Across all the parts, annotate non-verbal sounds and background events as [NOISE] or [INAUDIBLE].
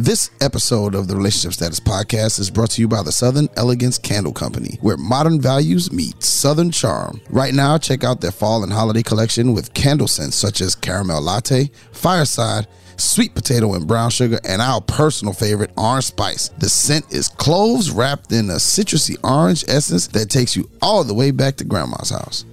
This episode of the Relationship Status Podcast is brought to you by the Southern Elegance Candle Company, where modern values meet Southern charm. Right now, check out their fall and holiday collection with candle scents such as caramel latte, fireside, sweet potato and brown sugar, and our personal favorite, orange spice. The scent is cloves wrapped in a citrusy orange essence that takes you all the way back to grandma's house.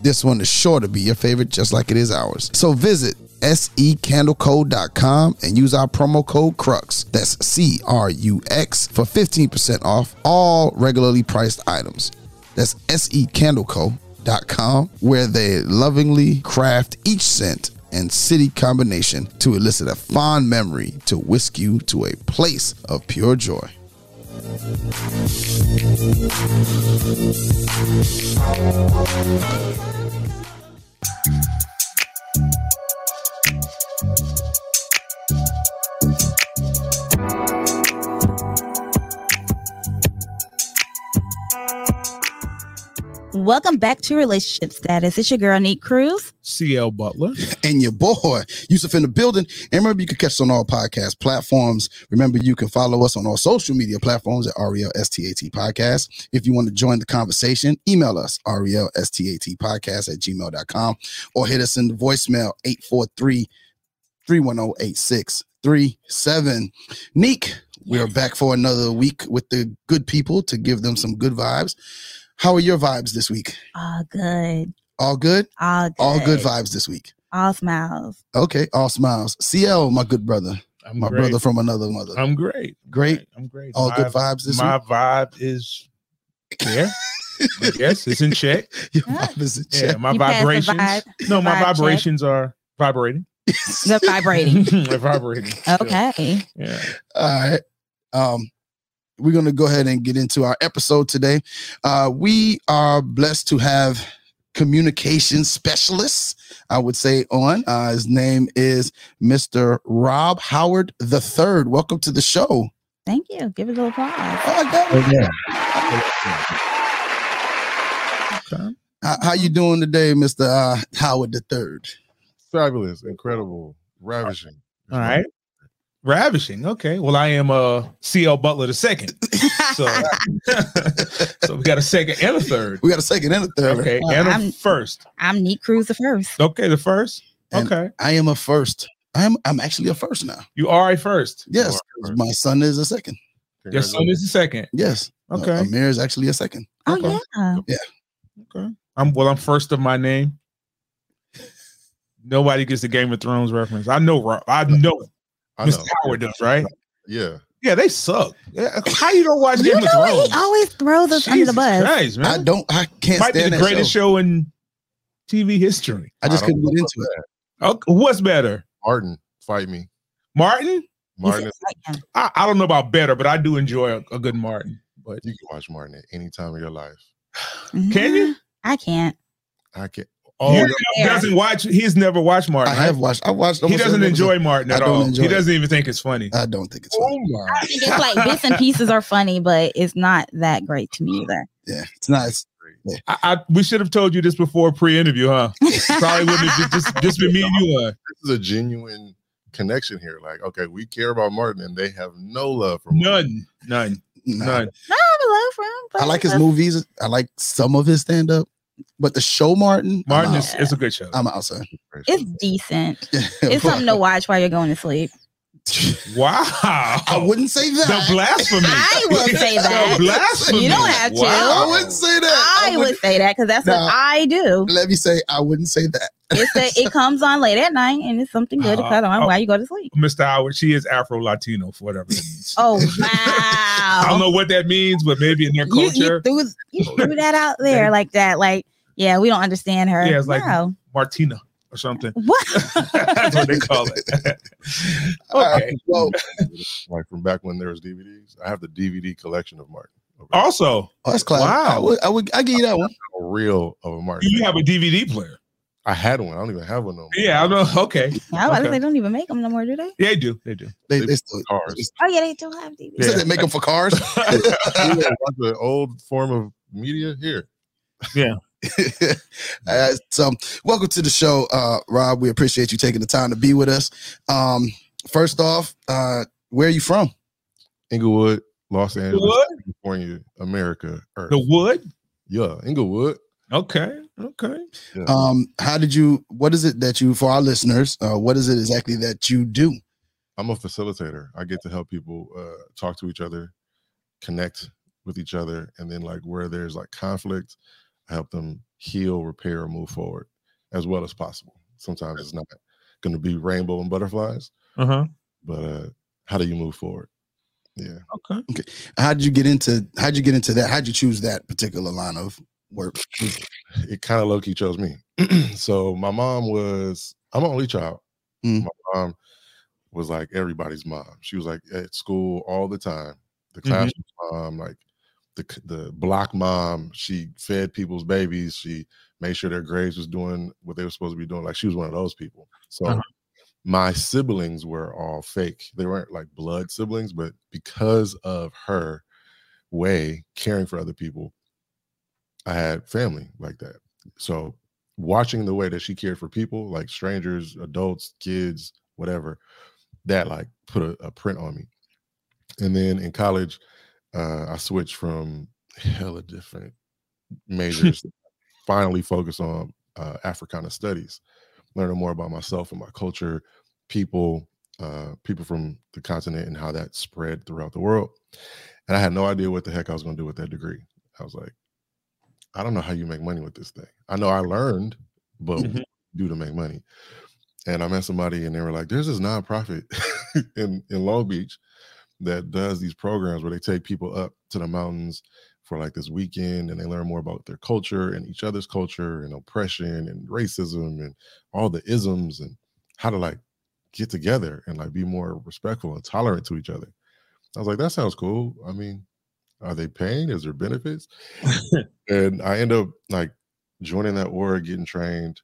This one is sure to be your favorite, just like it is ours. So visit secandleco.com and use our promo code CRUX. That's C R U X for 15% off all regularly priced items. That's secandleco.com, where they lovingly craft each scent and city combination to elicit a fond memory to whisk you to a place of pure joy. Welcome back to Relationship Status. It's your girl, Neek Cruz. CL Butler. and your boy Yusuf in the building. And remember, you can catch us on all podcast platforms. Remember, you can follow us on all social media platforms at RELSTAT Podcast. If you want to join the conversation, email us RELSTAT Podcast at gmail.com or hit us in the voicemail 843 310 8637. Neek, we are back for another week with the good people to give them some good vibes. How are your vibes this week? All good. All good? All good. All good vibes this week. All smiles. Okay, all smiles. CL, my good brother, I'm my great. brother from another mother. I'm great. Great. I'm great. All My- good vibes this My week. My vibe is there. I guess it's in check. [LAUGHS] Your Yeah. vibe is in Yeah, check. my You vibrations. vibe- no, my vibe check. vibrations are vibrating. They're vibrating. [LAUGHS] They're vibrating. Okay. All Yeah. right. Um, we're gonna go ahead and get into our episode today. Uh, we are blessed to have communication specialists. I would say on. Uh, his name is Mr. Rob Howard the Third. Welcome to the show. Thank you. Give it a little applause. Oh, I got it. Okay. How, how you doing today, Mr. Uh, Howard the Third? Fabulous, incredible, ravishing. All right. Ravishing. Okay. Well, I am uh CL Butler the second. So, [LAUGHS] [LAUGHS] so we got a second and a third. We got a second and a third. Okay. Well, and a I'm- first. I'm Neek Cruz the first. Okay. The first. And Okay. I am a first. I'm I'm actually a first now. You are a first. Yes, are a 'cause first. my son is a second. Your son is a second. Yes. Uh, Okay. Amir is actually a second. Oh, Okay. yeah. Okay. I'm well, I'm first of my name. Nobody gets the Game of Thrones reference. I know Rob. I know I know. Mr. Howard does, right? Yeah. Yeah, they suck. Yeah, How you don't watch You Game of know Thrones? he always throws us under the Jesus bus. Christ, man. I don't. I can't Might be stand the that greatest show. show. in TV history. I just don't couldn't get know into it. about Oh, what's better? Martin, fight me. Martin? Martin, is- I, I don't know about better, but I do enjoy a, a good Martin. But you can watch Martin at any time of your life. Mm-hmm. Can you? I can't. I can. Oh, Oh, he doesn't watch. He's never watched Martin. I right? have watched. I watched. He doesn't enjoy Martin at all. He doesn't even think it's funny. I don't think it's oh funny. my. I think it's like bits and [LAUGHS] pieces are funny, but it's not that great to me either. Yeah, it's not. It's, I, I we should have told you this before pre-interview, huh? [LAUGHS] Probably wouldn't have just, just been me and you on. This is a genuine connection here. Like, okay, we care about Martin, and they have no love for Martin. None, none, nah. none. No, I love for him. But I like his movies. I like some of his stand up, but the show Martin. Martin I'm is it's a good show. I'm outside. It's decent. [LAUGHS] It's something to watch while you're going to sleep. Wow, I wouldn't say that. the blasphemy. I [LAUGHS] will say that. The blasphemy. You don't have to. Wow. I wouldn't say that. I would say that because that's what I do. Let me say, I wouldn't say that. It's a, it comes on late at night and it's something good to Uh, cut on oh. while you go to sleep. Mr. Howard, she is Afro Latino for whatever it means. Oh [LAUGHS] wow! I don't know what that means, but maybe in their culture, you threw you threw that out there like that. Like yeah, we don't understand her. Yeah, it's like- no. Martina or something. [LAUGHS] what? [LAUGHS] That's what they call it. Uh, well, like from back when there was DVDs. I have the DVD collection of Martin. Also, oh, that's class. Wow. I would. I would. I give you that one. there. a reel of a Martin. you have a DVD player. I had one. I don't even have one no more. Yeah, I know. [LAUGHS] Okay. I was Okay. they don't even make them no more, do they? Yeah, they do. They do. They, They they still. cars. Oh yeah, they do have DVD. said they make them for cars. You wanna the old form of media here. uh, [LAUGHS] so, welcome to the show, uh, Rob. We appreciate you taking the time to be with us. Um, first off, uh, where are you from? Inglewood, Los Angeles, Wood? California, America, Earth. The wood. yeah, Inglewood. Okay. Okay. Yeah. Um, how did you? What is it that you, for our listeners, uh, what is it exactly that you do? I'm a facilitator. I get to help people uh, talk to each other, connect with each other, and then like where there's like conflict, I help them heal, repair, or move forward as well as possible. Sometimes it's not going to be rainbow and butterflies, Uh huh. but uh, how do you move forward? Yeah, Okay. Okay. How did you get into? How did you get into that? How did you choose that particular line of work? [LAUGHS] it kind of low key chose me. [CLEARS THROAT] so my mom was I'm an only child. Mm. My mom was like everybody's mom. She was like at school all the time. The Mhm. mom, like the the block mom. She fed people's babies. She made sure their grades was doing what they were supposed to be doing. Like she was one of those people. So Uh-huh. my siblings were all fake. They weren't like blood siblings, but because of her way caring for other people, I had family like that. So watching the way that she cared for people, like strangers, adults, kids, whatever, that like put a, a print on me. And then in college, uh, I switched from hella different majors, [LAUGHS] finally focus on uh, Africana studies, learning more about myself and my culture, people, uh, people from the continent, and how that spread throughout the world. And I had no idea what the heck I was going to do with that degree. I was like, I don't know how you make money with this thing. I know I learned, but Mhm. do do to make money? And I met somebody and they were like, there's this nonprofit [LAUGHS] in, in Long Beach that does these programs where they take people up to the mountains for like this weekend and they learn more about their culture and each other's culture and oppression and racism and all the isms and how to like get together and like be more respectful and tolerant to each other. I was like, that sounds cool. I mean, are they paying? Is there benefits? [LAUGHS] and I end up like joining that org, getting trained,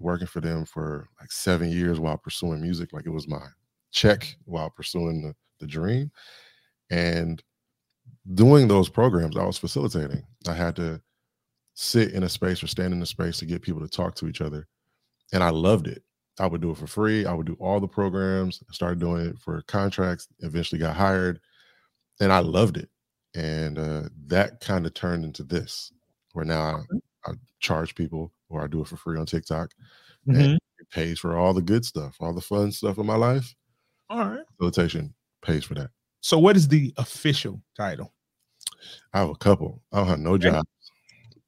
working for them for like seven years while pursuing music. Like it was my check while pursuing the, the dream. And doing those programs, I was facilitating. I had to sit in a space or stand in a space to get people to talk to each other. And I loved it. I would do it for free. I would do all the programs. I started doing it for contracts, eventually got hired. And I loved it. And uh, that kind of turned into this, where now I, I charge people or I do it for free on TikTok. Mhm. And it pays for all the good stuff, all the fun stuff in my life. All right. Facilitation pays for that. So, what is the official title? I have a couple. I don't have no Okay. jobs,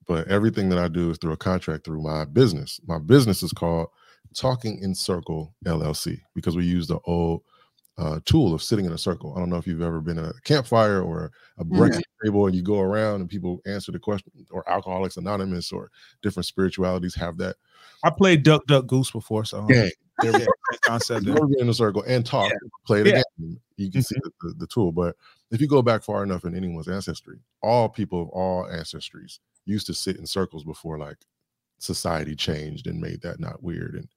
but everything that I do is through a contract through my business. My business is called Talking in Circle LLC because we use the old uh, tool of sitting in a circle. I don't know if you've ever been at a campfire or a breakfast table and you go around and people answer the question, or Alcoholics Anonymous or different spiritualities have that. I played Duck Duck Goose before, so Yeah. there we go. Concept. You there. ever get in a circle and talk, play the Yeah. game. You can see the, the, the tool. But if you go back far enough in anyone's ancestry, all people of all ancestries used to sit in circles before like society changed and made that not weird. And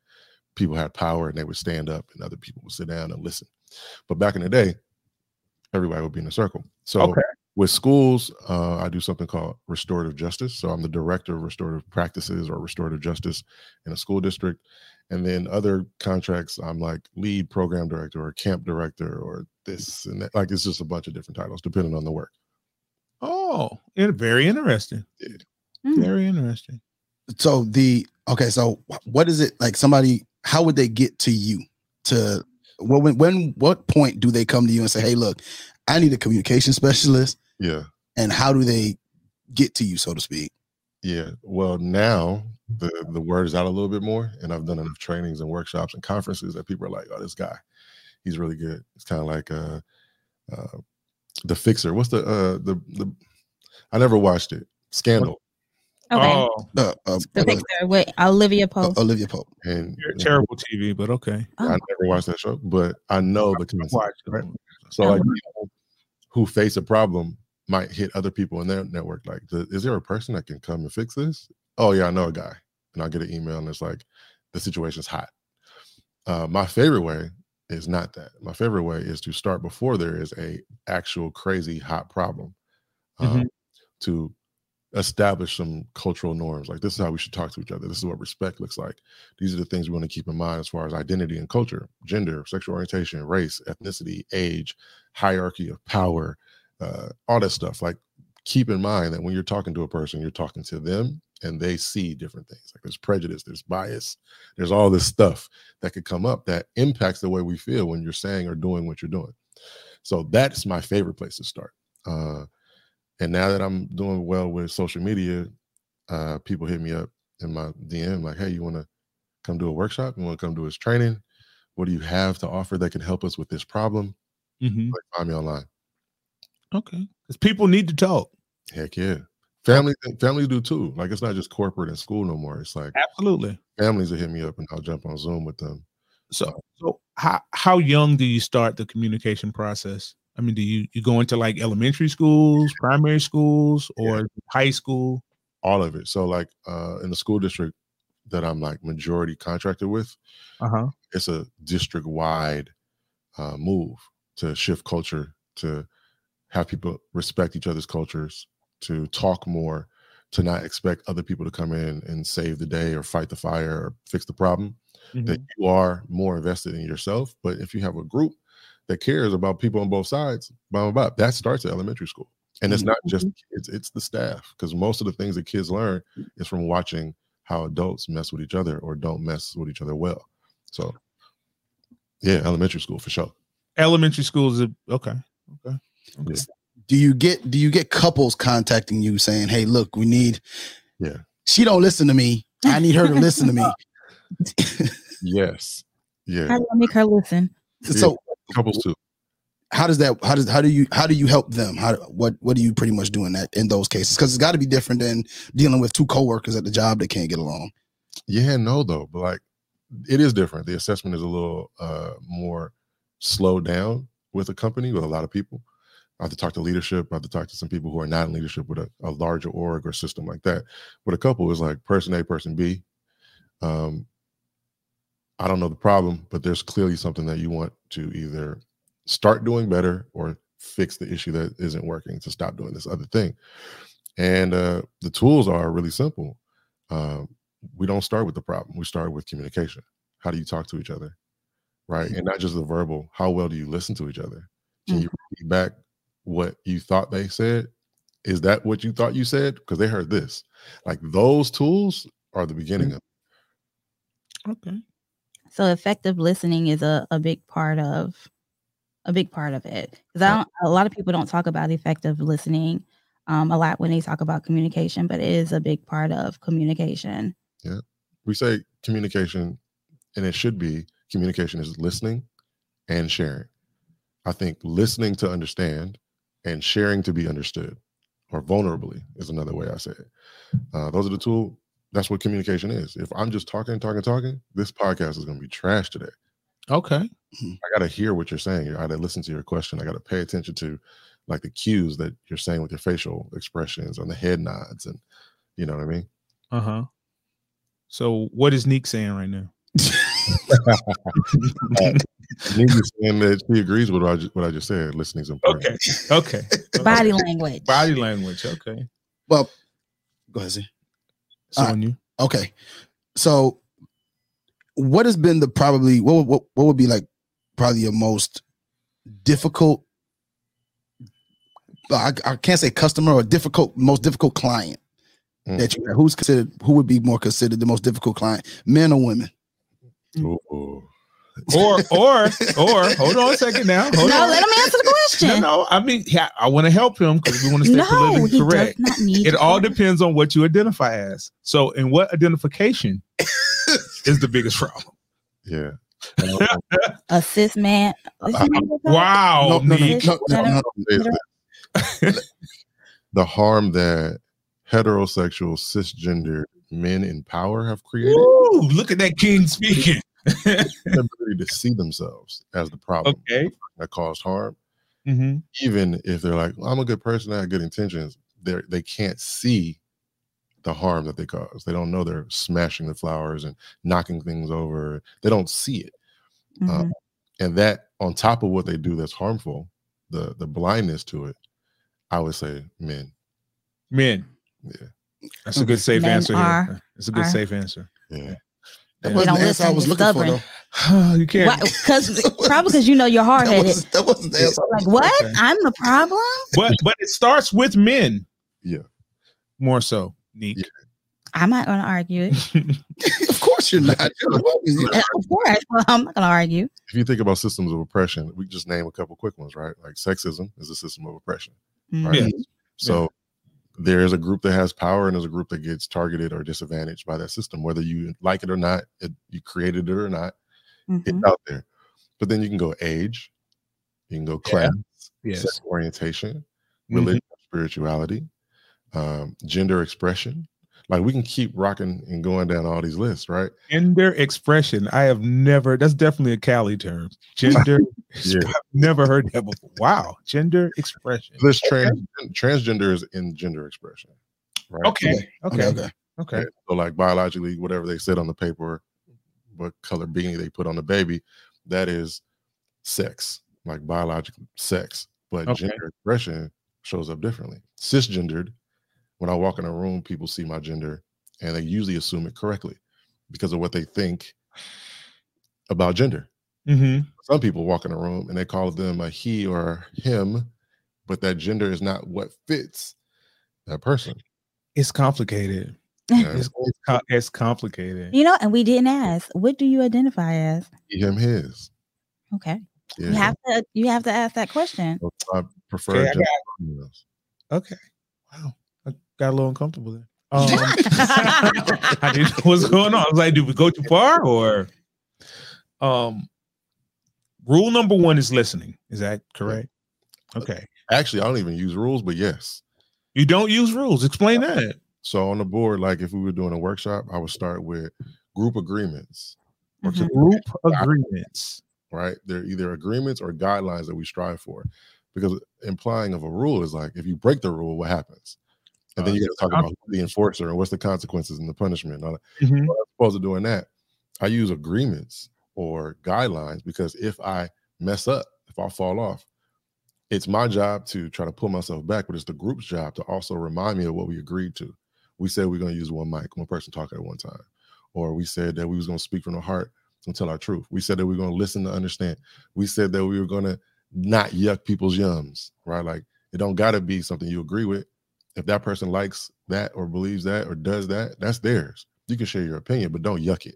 people had power and they would stand up and other people would sit down and listen. But back in the day, everybody would be in a circle. So Okay. with schools, uh, I do something called restorative justice. So I'm the director of restorative practices or restorative justice in a school district. And then other contracts, I'm like lead program director or camp director or this and that. Like it's just a bunch of different titles depending on the work. Oh, it, very interesting. Mm. Very interesting. So the okay, so what is it like? Somebody, how would they get to you? To well, when when what point do they come to you and say, "Hey, look, I need a communication specialist," Yeah. and how do they get to you, so to speak? Yeah. Well, now the the word is out a little bit more, and I've done enough trainings and workshops and conferences that people are like, "Oh, this guy, he's really good." It's kind of like uh, uh, the Fixer. What's the uh the the? I never watched it. Scandal. Okay. Oh, Uh, uh, the uh, picture with Olivia uh, Pope. Olivia Pope. And ter- terrible TV, but okay. Oh. I never watched that show, but I know the concept. Watch it. right? So Oh. like people who face a problem might hit other people in their network. Like, "The- is there a person that can come and fix this? Oh yeah, I know a guy. And I'll get an email and it's like, the situation's hot. Uh, my favorite way is not that. My favorite way is to start before there is a actual crazy hot problem. Um, Mhm. To establish some cultural norms. Like this is how we should talk to each other. This is what respect looks like. These are the things we want to keep in mind as far as identity and culture, gender, sexual orientation, race, ethnicity, age, hierarchy of power, uh, all that stuff. Like keep in mind that when you're talking to a person, you're talking to them and they see different things. Like there's prejudice, there's bias, there's all this stuff that could come up that impacts the way we feel when you're saying or doing what you're doing. So that's my favorite place to start. Uh, and now that I'm doing well with social media, uh, people hit me up in my DM like, "Hey, you want to come do a workshop? You want to come do this training? What do you have to offer that can help us with this problem?" Mhm. Like, find me online. Okay, because people need to talk. Heck yeah, families families do too. Like it's not just corporate and school no more. It's like Absolutely. families that hit me up and I'll jump on Zoom with them. So, so how how young do you start the communication process? I mean, do you you go into like elementary schools, primary schools, or high school? All of it. So like uh, in the school district that I'm like majority contracted with, Uh huh. it's a district wide uh, move to shift culture, to have people respect each other's cultures, to talk more, to not expect other people to come in and save the day or fight the fire or fix the problem. That Mhm. you are more invested in yourself. But if you have a group that cares about people on both sides, blah, blah, blah, that starts at elementary school. And it's not just mm-hmm. kids, it's the staff. Because most of the things that kids learn is from watching how adults mess with each other or don't mess with each other well. So yeah, elementary school for sure. Elementary schools. Are, okay. Okay. Okay. Do you get do you get couples contacting you saying, "Hey, look, we need Yeah. She don't listen to me. I need her to listen to me." [LAUGHS] Yes. Yeah. How do I make her listen? so Couples too. how does that how does how do you how do you help them how what what do you pretty much do in that in those cases because it's got to be different than dealing with two coworkers at the job that can't get along Yeah, no, though, but like it is different. The assessment is a little uh more slowed down with a company with a lot of people. I have to talk to leadership. I have to talk to some people who are not in leadership with a, a larger org or system like that. With a couple, is like person A, person B. Um, I don't know the problem, but there's clearly something that you want to either start doing better or fix the issue that isn't working to stop doing this other thing. And uh, the tools are really simple. Um, we don't start with the problem. We start with communication. How do you talk to each other? Right. And not just the verbal. How well do you listen to each other? Can you repeat back what you thought they said? Is that what you thought you said? Because they heard this. Like those tools are the beginning of it. Okay. So effective listening is a, a big part of a big part of it. Because a lot of people don't talk about effective listening um, a lot when they talk about communication, but it is a big part of communication. Yeah, we say communication, and it should be communication is listening and sharing. I think listening to understand and sharing to be understood, or vulnerably is another way I say it. Uh, those are the two. That's what communication is. If I'm just talking, talking, talking, this podcast is going to be trash today. Okay. I got to hear what you're saying. I got to listen to your question. I got to pay attention to like the cues that you're saying with your facial expressions and the head nods, and you know what I mean. Uh huh. So what is Neek saying right now? [LAUGHS] Nina saying that she agrees with what I just, what I just said. Listening's important. Okay. Okay. [LAUGHS] Body language. Body language. Okay. well go ahead Z. It's All right. on you. okay so what has been the probably what would- what, what would be like probably your most difficult I, I can't say customer or difficult most difficult client Mm. that you who's considered who would be more considered the most difficult client men or women Ooh. Or or or hold on a second now. Hold no, on. let him answer the question. no. I mean, yeah, I want to help him because we want to stay No, politically he correct. does not need It all correct. depends on what you identify as. So, in what identification [LAUGHS] is the biggest problem? Yeah. a cis man. what's? Uh, wow, no, no, no, Neek. no, no, no. Is that the harm that heterosexual cisgender men in power have created Ooh, look at that king speaking. [LAUGHS] the ability to see themselves as the problem okay. that caused harm hmm even if they're like well, i'm a good person i have good intentions they they can't see the harm that they cause they don't know they're smashing the flowers and knocking things over they don't see it Mhm. and that on top of what they do that's harmful the the blindness to it i would say men Men. Yeah, That's a good safe Men answer. are- Here. It's a good are- safe answer. yeah. That wasn't don't the answer I was you're looking stubborn. for, though. [SIGHS] you can't. Because [LAUGHS] probably because you know you're hard That wasn't, that wasn't the answer. Like what? Okay. I'm the problem. But but it starts with men. Yeah. More so, Neek. Yeah. I'm not going to argue it. [LAUGHS] of course you're not. [LAUGHS] You're always- of course, well, I'm not going to argue. If you think about systems of oppression, we just name a couple quick ones, right? Like sexism is a system of oppression, Mm. right? Yeah. So there's a group that has power and there's a group that gets targeted or disadvantaged by that system, whether you like it or not. It, you created it or not. Mhm. It's out there. But then you can go age, you can go Yeah. class, Yes. sex orientation, Mhm. religion, spirituality, um, gender expression. Like we can keep rocking and going down all these lists, right? Gender expression. I have never. That's definitely a Cali term. Gender. [LAUGHS] [LAUGHS] Yeah. I've never heard that before. Wow. Gender expression. This trans transgender is in gender expression, right? Okay. Okay. Okay, Okay. okay. Yeah, So like biologically, whatever they said on the paper, what color beanie they put on the baby, that is sex, like biological sex. But Okay. gender expression shows up differently. Cisgendered, when I walk in a room, people see my gender and they usually assume it correctly because of what they think about gender. hmm Some people walk in a room and they call them a he or him, but that gender is not what fits that person. It's complicated. Yeah, It's, it's, it's complicated. You know, and we didn't ask. What do you identify as? he, him, his. Okay, Yeah. you have to. You have to ask that question. So I prefer Okay, I. Okay. Wow. I got a little uncomfortable there. [LAUGHS] Um, I didn't know what's going on. I was like, did we go too far or um rule number one is listening. Is that correct? Okay. Actually, I don't even use rules, but yes. You don't use rules. Explain that. So on the board, like if we were doing a workshop, I would start with group agreements, or Mhm. Group agreements. right? They're either agreements or guidelines that we strive for. Because implying of a rule is like if you break the rule, what happens? And then Uh, you got to talk about the enforcer and what's the consequences and the punishment. And all that. Mhm. Well, as opposed to doing that, I use agreements or guidelines because if I mess up, if I fall off, it's my job to try to pull myself back, but it's the group's job to also remind me of what we agreed to. We said we're going to use one mic, one person talking at one time, or we said that we was going to speak from the heart and tell our truth. We said that we are going to listen to understand. We said that we were going to not yuck people's yums, right? Like it don't got to be something you agree with. If that person likes that or believes that or does that, that's theirs. You can share your opinion, but don't yuck it.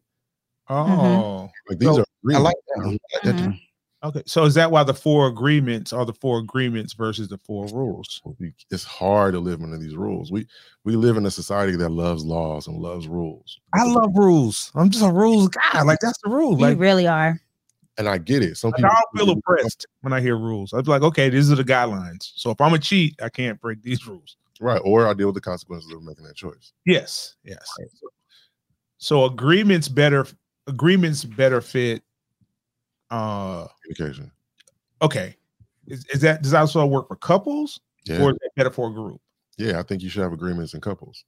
Oh. Like these So, are I like agreements. that. I like that mm-hmm. too. Okay. So is that why the four agreements are the four agreements versus the four rules? It's hard to live under these rules. We we live in a society that loves laws and loves rules. I love rules. I'm just a rules guy. Like that's the rule. You really are. and I get it. Some Like, people I don't feel oppressed when I hear rules. I'd be like, okay, these are the guidelines. So if I'm a cheat, I can't break these rules. Right, or I deal with the consequences of making that choice. Yes, yes. So agreements better agreements better fit. Uh, Communication. okay. Is, is that does that also work for couples Yeah, or is that better for a group? yeah. I think you should have agreements in couples.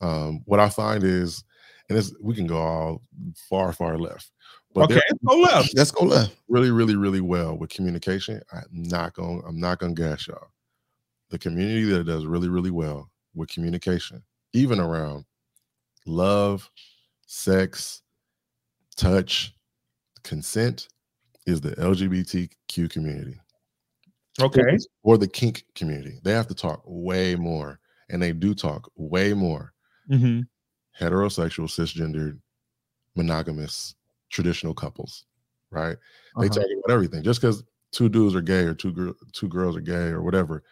Um, what I find is, and this we can go all far, far left, but okay, they're go left. Let's go left. really, really, really well with communication. I'm not going. I'm not going to gas y'all. The community that does really, really well with communication, even around love, sex, touch, consent, is the LGBTQ community Okay. or the kink community. They have to talk way more, and they do talk way more. hmm Heterosexual, cisgendered, monogamous, traditional couples, right? They Uh-huh. talk about everything. Just because two dudes are gay or two girl, two girls are gay or whatever,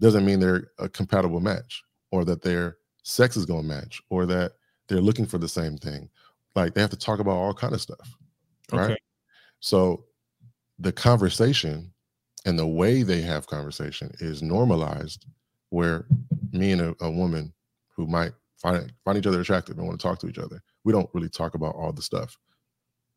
doesn't mean they're a compatible match or that their sex is going to match or that they're looking for the same thing. Like they have to talk about all kind of stuff, right? Okay. So the conversation and the way they have conversation is normalized, where me and a, a woman who might find find each other attractive and want to talk to each other, we don't really talk about all the stuff.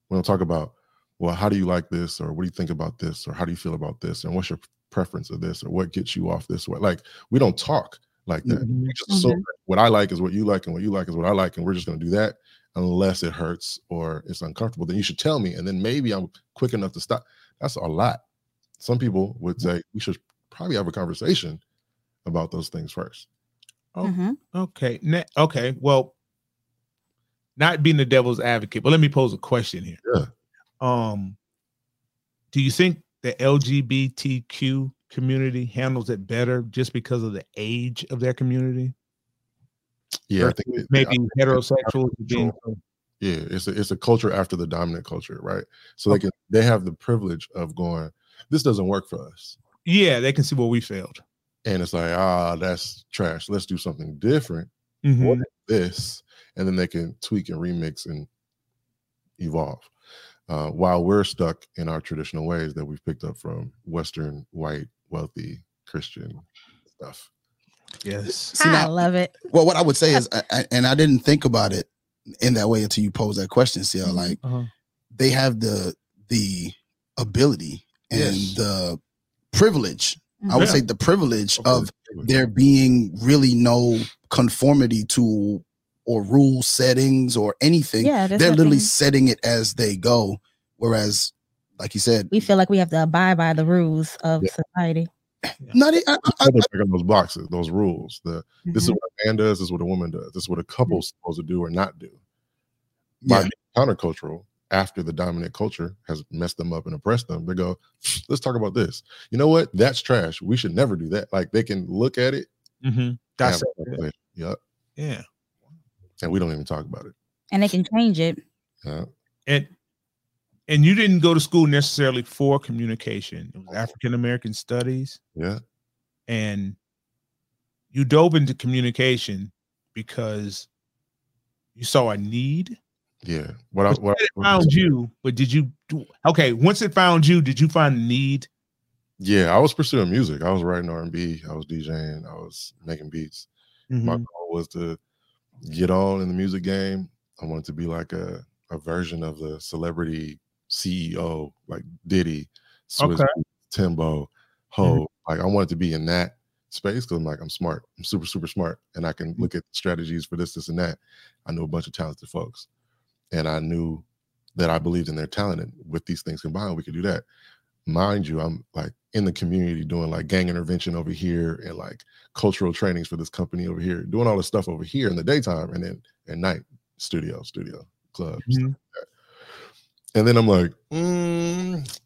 We don't talk about, well, how do you like this, or what do you think about this, or how do you feel about this, and what's your preference of this, or what gets you off this way. Like we don't talk like that. Mhm. We just assume that what I like is what you like, and what you like is what I like, and we're just going to do that unless it hurts or it's uncomfortable. Then you should tell me, and then maybe I'm quick enough to stop. That's a lot. Some people would say we should probably have a conversation about those things first. Oh, Mhm. Okay. Ne- okay. Well, not being the devil's advocate, but let me pose a question here. Yeah. Um, do you think the LGBTQ community handles it better just because of the age of their community? Yeah, I think it- maybe heterosexuals being Yeah, it's a it's a culture after the dominant culture, right? So they can they have the privilege of going, this doesn't work for us. yeah, they can see where we failed. And it's like, ah, that's trash. Let's do something different. Mhm. What is this? And then they can tweak and remix and evolve. Uh, while we're stuck in our traditional ways that we've picked up from Western, white, wealthy, Christian stuff. Yes. [LAUGHS] See, I now- love it. Well, what I would say is, I, I, and I didn't think about it in that way until you posed that question. See, Mhm. like Uh-huh. they have the the ability and Yes. the privilege. I would Yeah. say the privilege of course. there being really no conformity to or rule settings or anything. Yeah, They're literally nothing- setting it as they go. Whereas, like you said, we feel like we have to abide by the rules of Yeah. society. not e, I, I, I, Double check those boxes, those rules. The this is Mhm. what a man does, this is what a woman does, this is what a couple's supposed to do or not do. yeah, By being countercultural, after the dominant culture has messed them up and oppressed them, they go, let's talk about this. You know what? That's trash. We should never do that. Like they can look at it. Mm-hmm. That's have a conversation. Yep. yeah. And we don't even talk about it. and they can change it. Yeah. And and you didn't go to school necessarily for communication. It was African American studies. Yeah. and you dove into communication because you saw a need. Yeah. What I, But what, it I- found you, but did you do okay? Once it found you, did you find the need? yeah, I was pursuing music. I was writing R and B. I was DJing. I was making beats. My Mhm. goal was to get on in the music game. I wanted to be like a, a version of the celebrity CEO, like Diddy, Swizz Okay. Timbo, Ho. Mm-hmm. Like I wanted to be in that space because I'm like, I'm smart. I'm super, super smart. And I can look at strategies for this, this, and that. I knew a bunch of talented folks. And I knew that I believed in their talent. And with these things combined, we could do that. Mind you, I'm like in the community doing like gang intervention over here and like cultural trainings for this company over here, doing all this stuff over here in the daytime and then at night, studio, studio, clubs. Mhm. And then I'm like, mm,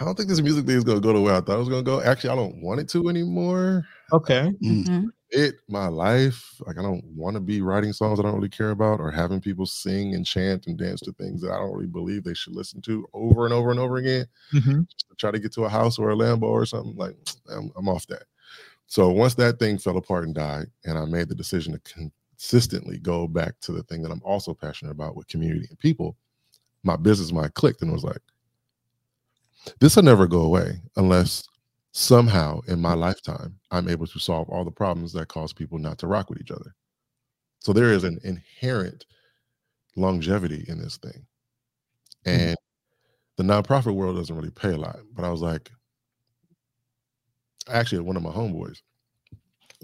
I don't think this music thing is gonna go the way I thought it was gonna go. Actually, I don't want it to anymore. Okay. mm, Mhm. It my life. Like I don't want to be writing songs I don't really care about or having people sing and chant and dance to things that I don't really believe they should listen to over and over and over again Mhm. just to try to get to a house or a Lambo or something. Like [TSK] I'm, I'm off that. So once that thing fell apart and died, and I made the decision to consistently go back to the thing that I'm also passionate about with community and people, my business mind clicked and was like, this will never go away unless somehow in my lifetime I'm able to solve all the problems that cause people not to rock with each other. So there is an inherent longevity in this thing. And the nonprofit world doesn't really pay a lot. But I was like, actually, one of my homeboys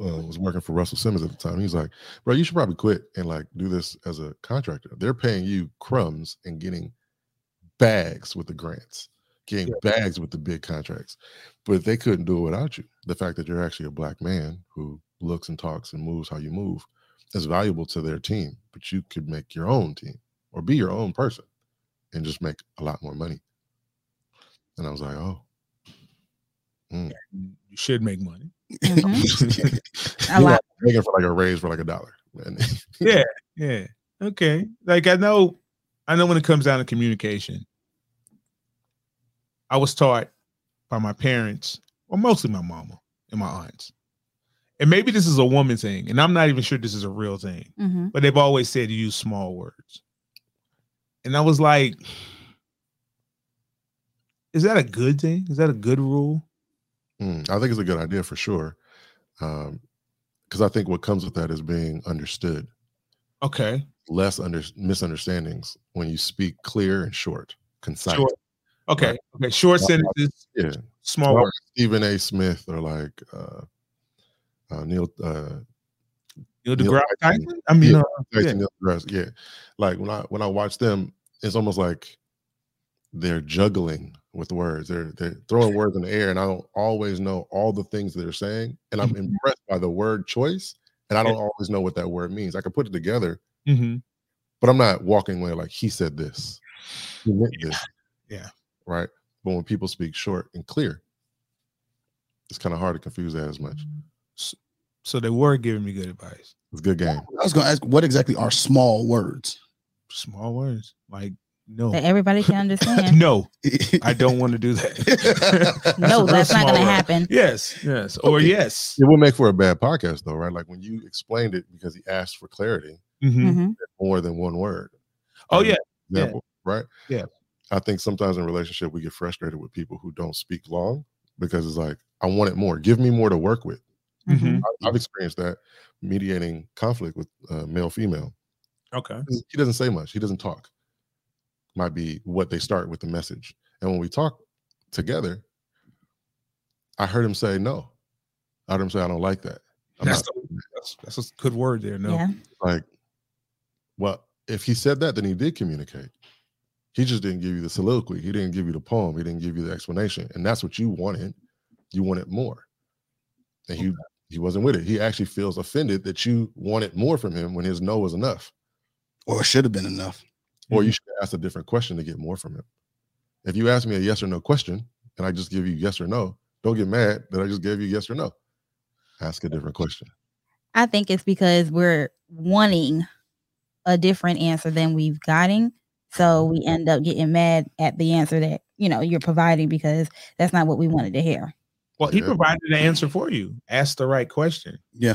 uh, was working for Russell Simmons at the time. He's like, bro, you should probably quit and like do this as a contractor. They're paying you crumbs and getting bags with the grants, getting bags with the big contracts. But they couldn't do it without you. The fact that you're actually a black man who looks and talks and moves how you move is valuable to their team. But you could make your own team or be your own person and just make a lot more money. And I was like, oh, mm. You should make money. [LAUGHS] [LAUGHS] Mhm. A You making for like a raise for like a dollar. Yeah. Yeah. Okay. Like I know, I know when it comes down to communication, I was taught by my parents, or mostly my mama and my aunts. And maybe this is a woman thing, and I'm not even sure this is a real thing, Mhm. but they've always said to use small words. And I was like, is that a good thing? Is that a good rule? Mm, I think it's a good idea for sure. Um, because I think what comes with that is being understood, Okay. less under misunderstandings when you speak clear and short, concise. Short. Okay. Okay. Short sentences, Yeah. small words. Stephen A. Smith or like uh, uh Neil uh Neil deGrasse Tyson. I mean, Yeah, uh, yeah. Neil deGrasse, yeah. Like when I when I watch them, it's almost like they're juggling with words. They're they're throwing words in the air, and I don't always know all the things that they're saying. And I'm Mhm. impressed by the word choice, and I don't always know what that word means. I can put it together, hmm but I'm not walking away like he said this, he meant this, Yeah. Right. But when people speak short and clear, it's kind of hard to confuse that as much. So they were giving me good advice. It's a good game. I was going to ask, what exactly are small words? Small words like no, That everybody can understand. [LAUGHS] no, [LAUGHS] I don't want to do that. [LAUGHS] no, that's not going to word. happen. Yes, yes, or yes. It would make for a bad podcast, though, right? Like when you explained it because he asked for clarity, Mhm. Mhm. more than one word. Oh yeah, Yeah. example, right? Yeah. I think sometimes in relationship we get frustrated with people who don't speak long because it's like, I want it more. Give me more to work with. Mhm. I- I've experienced that mediating conflict with uh, male female. okay. He doesn't say much. He doesn't talk. Might be what they start with the message. And when we talk together, I heard him say no. I heard him say, I don't like that. I'm That's, not the- that's that's a good word there. No, Yeah. like, well, if he said that, then he did communicate. He just didn't give you the soliloquy. He didn't give you the poem. He didn't give you the explanation. And that's what you wanted. You wanted more. And he he wasn't with it. He actually feels offended that you wanted more from him when his no was enough. or it should have been enough. Or you mm-hmm. should ask a different question to get more from him. If you ask me a yes or no question and I just give you yes or no, don't get mad that I just gave you yes or no. Ask a different question. I think it's because we're wanting a different answer than we've gotten. So we end up getting mad at the answer that, you know, you're providing because that's not what we wanted to hear. Well, he Yeah. provided the answer for you. Ask the right question. Yeah.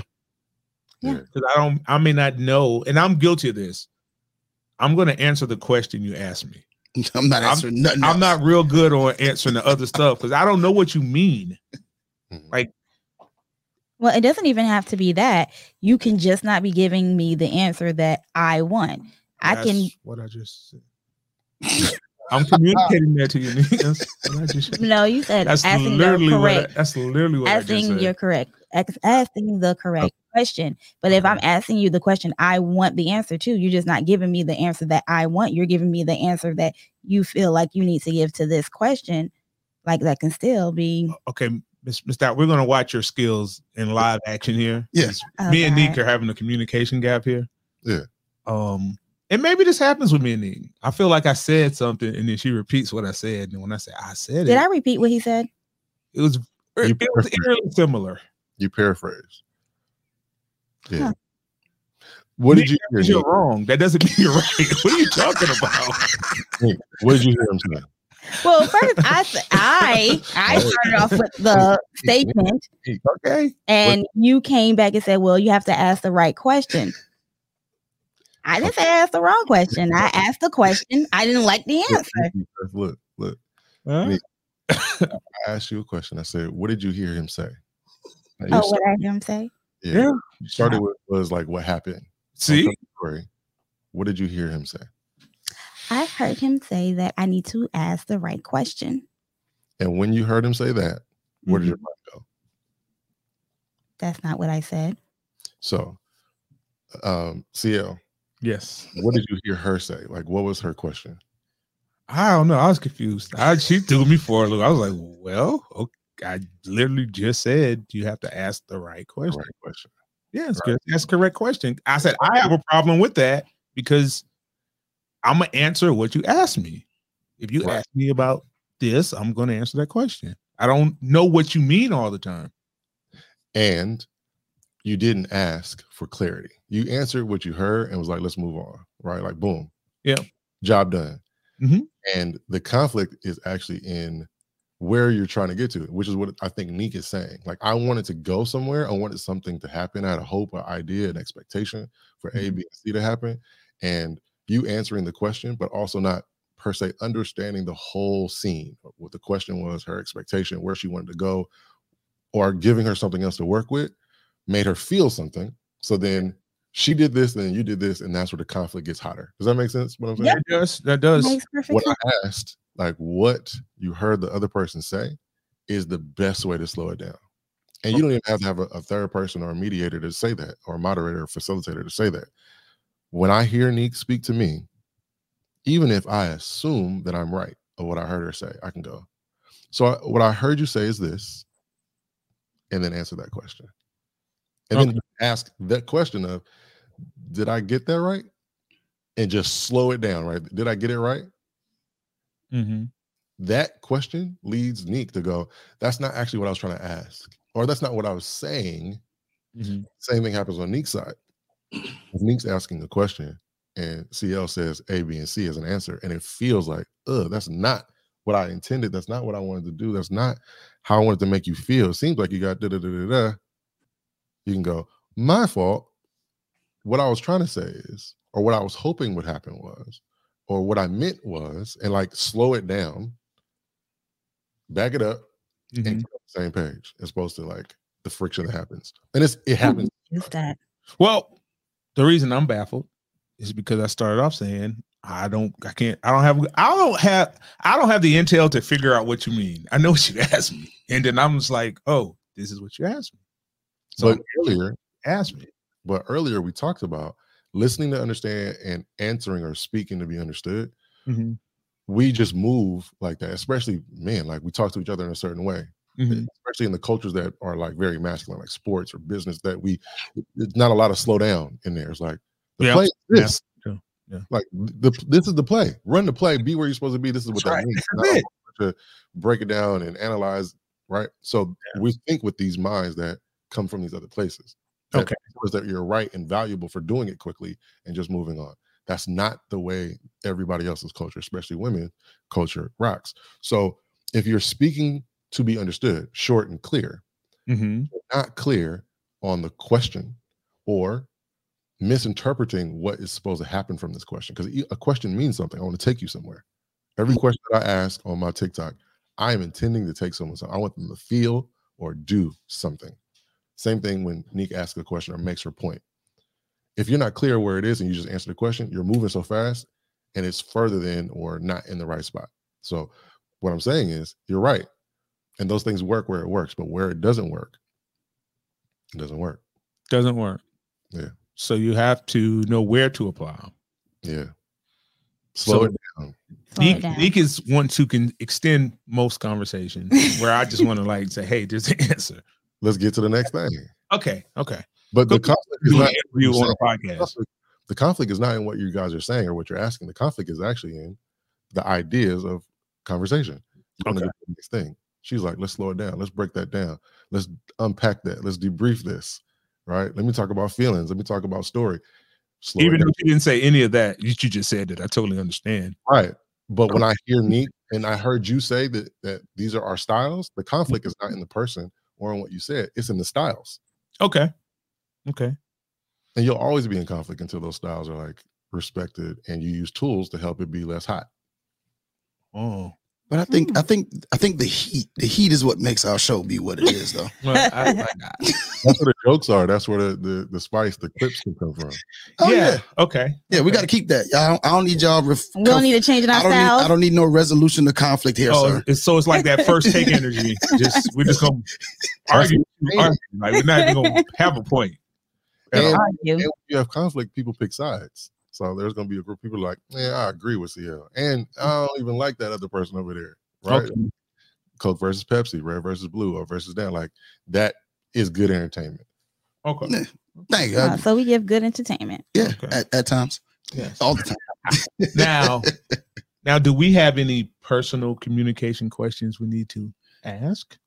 Yeah. Because I don't, I may not know, and I'm guilty of this. I'm going to answer the question you asked me. [LAUGHS] I'm not I'm- answering nothing. I'm not real good on answering the other stuff because I don't know what you mean. Mhm. Like- Well, it doesn't even have to be that. You can just not be giving me the answer that I want. I can what I just said. I'm communicating that to you. [LAUGHS] That's what I just- no, you said That's asking the literally what. I, correct that's literally what I just asking said. your correct asking the correct question. But if I'm asking you the question I want the answer to, you're just not giving me the answer that I want. You're giving me the answer that you feel like you need to give to this question. Like that can still be okay, Miss Miss Stout, we're gonna watch your skills in live action here. Yes. Me and Neek Okay. are having a communication gap here. Yeah. Um, and maybe this happens with me and Neek. I feel like I said something and then she repeats what I said. And when I say I said it, Did it, I repeat what he said? it was er, it, was eerily similar. You paraphrase. Yeah. Huh. What did you hear? You're Nick? wrong. That doesn't [LAUGHS] mean you're right. what are you talking about? Nick, What did you hear him say? Well, first I I oh. started off with the statement Okay. and you came back and said, Well, you have to ask the right question. I didn't say I asked the wrong question. I [LAUGHS] asked the question. I didn't like the answer. Look, look. Huh? [COUGHS] I asked you a question. I said, "What did you hear him say?" Now, Oh, s- what I heard him say? yeah. Yeah. You started with was like what happened. See, Story. What did you hear him say? I heard him say that I need to ask the right question. And when you heard him say that, where did your mind go? That's not what I said. So, um, CL, yes. what did you hear her say? Like, what was her question? I don't know. I was confused. I, she threw me for a loop. I was like, well, okay. I literally just said you have to ask the right question. right question. Yeah, it's good. That's the correct question. I said I have a problem with that because I'm gonna answer what you asked me. If you Right. ask me about this, I'm gonna answer that question. I don't know what you mean all the time. And you didn't ask for clarity. You answered what you heard and was like, let's move on. Right? Like, boom. Yeah. Job done. Mhm. And the conflict is actually in where you're trying to get to, which is what I think Neek is saying. Like, I wanted to go somewhere. I wanted something to happen. I had a hope, an idea, an expectation for A, Mhm. B, and C to happen. And you answering the question, but also not per se understanding the whole scene. What the question was, her expectation, where she wanted to go, or giving her something else to work with made her feel something. So then she did this, then you did this, and that's where the conflict gets hotter. Does that make sense? What I'm saying? Yep. That does. That does. Makes perfect What sense. I asked, like what you heard the other person say, is the best way to slow it down. And you don't even have to have a, a third person or a mediator to say that, or a moderator or facilitator to say that. When I hear Neek speak to me, even if I assume that I'm right, of what I heard her say, I can go. So I, what I heard you say is this, and then answer that question, and Okay. then ask that question of, did I get that right? And just slow it down, right? Did I get it right? Mhm. That question leads Neek to go, that's not actually what I was trying to ask, or that's not what I was saying. Mhm. Same thing happens on Neek's side. Neek's asking a question and CL says A, B, and C as an answer, and it feels like, ugh, that's not what I intended. That's not what I wanted to do. That's not how I wanted to make you feel. It seems like you got da da da da da. You can go, my fault. What I was trying to say is, or what I was hoping would happen was, or what I meant was, and like slow it down, back it up, Mhm. and the same page as opposed to like the friction that happens. And it's it happens. Is that Well, the reason I'm baffled is because I started off saying I don't, I can't, I don't have, I don't have, I don't have the intel to figure out what you mean. I know what you [LAUGHS] asked me, and then I'm just like, oh, this is what you asked me. So but earlier, ask me. but earlier we talked about listening to understand and answering or speaking to be understood. Mhm. We just move like that, especially man, like we talk to each other in a certain way, Mhm. especially in the cultures that are like very masculine, like sports or business. That we, it's not a lot of slow down in there. It's like the Yeah. play is this. Yeah. Yeah. Like the this is the play. Run the play. Be where you're supposed to be. This is what That's that right. means. It. To break it down and analyze, right? So we think with these minds that come from these other places. That Okay. was that you're right and valuable for doing it quickly and just moving on. That's not the way everybody else's culture, especially women culture, rocks. So if you're speaking to be understood, short and clear, Mhm. not clear on the question or misinterpreting what is supposed to happen from this question because a question means something. I want to take you somewhere. Every question that I ask on my TikTok, I am intending to take someone. So I want them to feel or do something. Same thing when Neek asks a question or makes her point. If you're not clear where it is and you just answer the question, you're moving so fast and it's further than or not in the right spot. So what I'm saying is you're right. And those things work where it works, but where it doesn't work, it doesn't work. Doesn't work. Yeah. So you have to know where to apply 'em. Yeah. Slow So- it down. slow it Neek, down. Neek is one who can extend most conversations where I just want to like say, hey, there's [LAUGHS] the answer. Let's get to the next thing. Okay, okay. But the conflict is not interview you're on a podcast. conflict- the conflict is not in what you guys are saying or what you're asking. The conflict is actually in the ideas of conversation. You Okay. the next thing. She's like, let's slow it down. Let's break that down. Let's unpack that. Let's debrief this. Right. Let me talk about feelings. Let me talk about story. Slow Even if you didn't say any of that, you, you just said it. I totally understand. Right. But when I hear Neek and I heard you say that that these are our styles, the conflict is not in the person or in what you said. It's in the styles. Okay. Okay. And you'll always be in conflict until those styles are like respected and you use tools to help it be less hot. Oh. But I think I hmm. think I think the heat the heat is what makes our show be what it is though. [LAUGHS] Well, I, I, [LAUGHS] That's where the jokes are. That's where the the, the spice, the clips can come from. Oh, yeah. yeah. Okay. Yeah, we got to keep that. I don't, I don't need y'all. Ref- we don't need to change in our I don't need. I don't need no resolution to conflict here, Oh, sir. it's, so it's like that first take energy. [LAUGHS] Just we're just gonna argue, argue. Like we're not even gonna have a point. at And- And when you have conflict, people pick sides. So there's gonna be a group of people like, yeah, I agree with CL. And [LAUGHS] I don't even like that other person over there. Right. Okay. Coke versus Pepsi, red versus blue, or versus that. Like that is good entertainment. Okay. Thank you. Uh, so we give good entertainment. yeah, okay. at, at times, Yes. all the time. [LAUGHS] Now, now, do we have any personal communication questions we need to ask?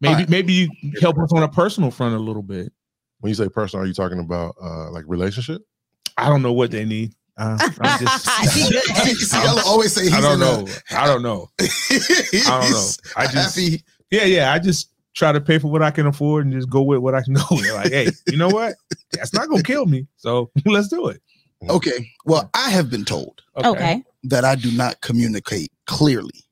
Maybe, Alright. maybe you help us on a personal front a little bit. When you say personal, are you talking about uh like relationship? I don't know what they need. Uh, I'm [LAUGHS] just, [LAUGHS] See, I'll always say he's I don't in know. a- I don't know. I don't know. [LAUGHS] I just, happy. yeah, yeah. I just try to pay for what I can afford and just go with what I can go with. Like, hey, you know what? That's not gonna kill me. So let's do it. Okay. Well, I have been told Okay. that I do not communicate clearly.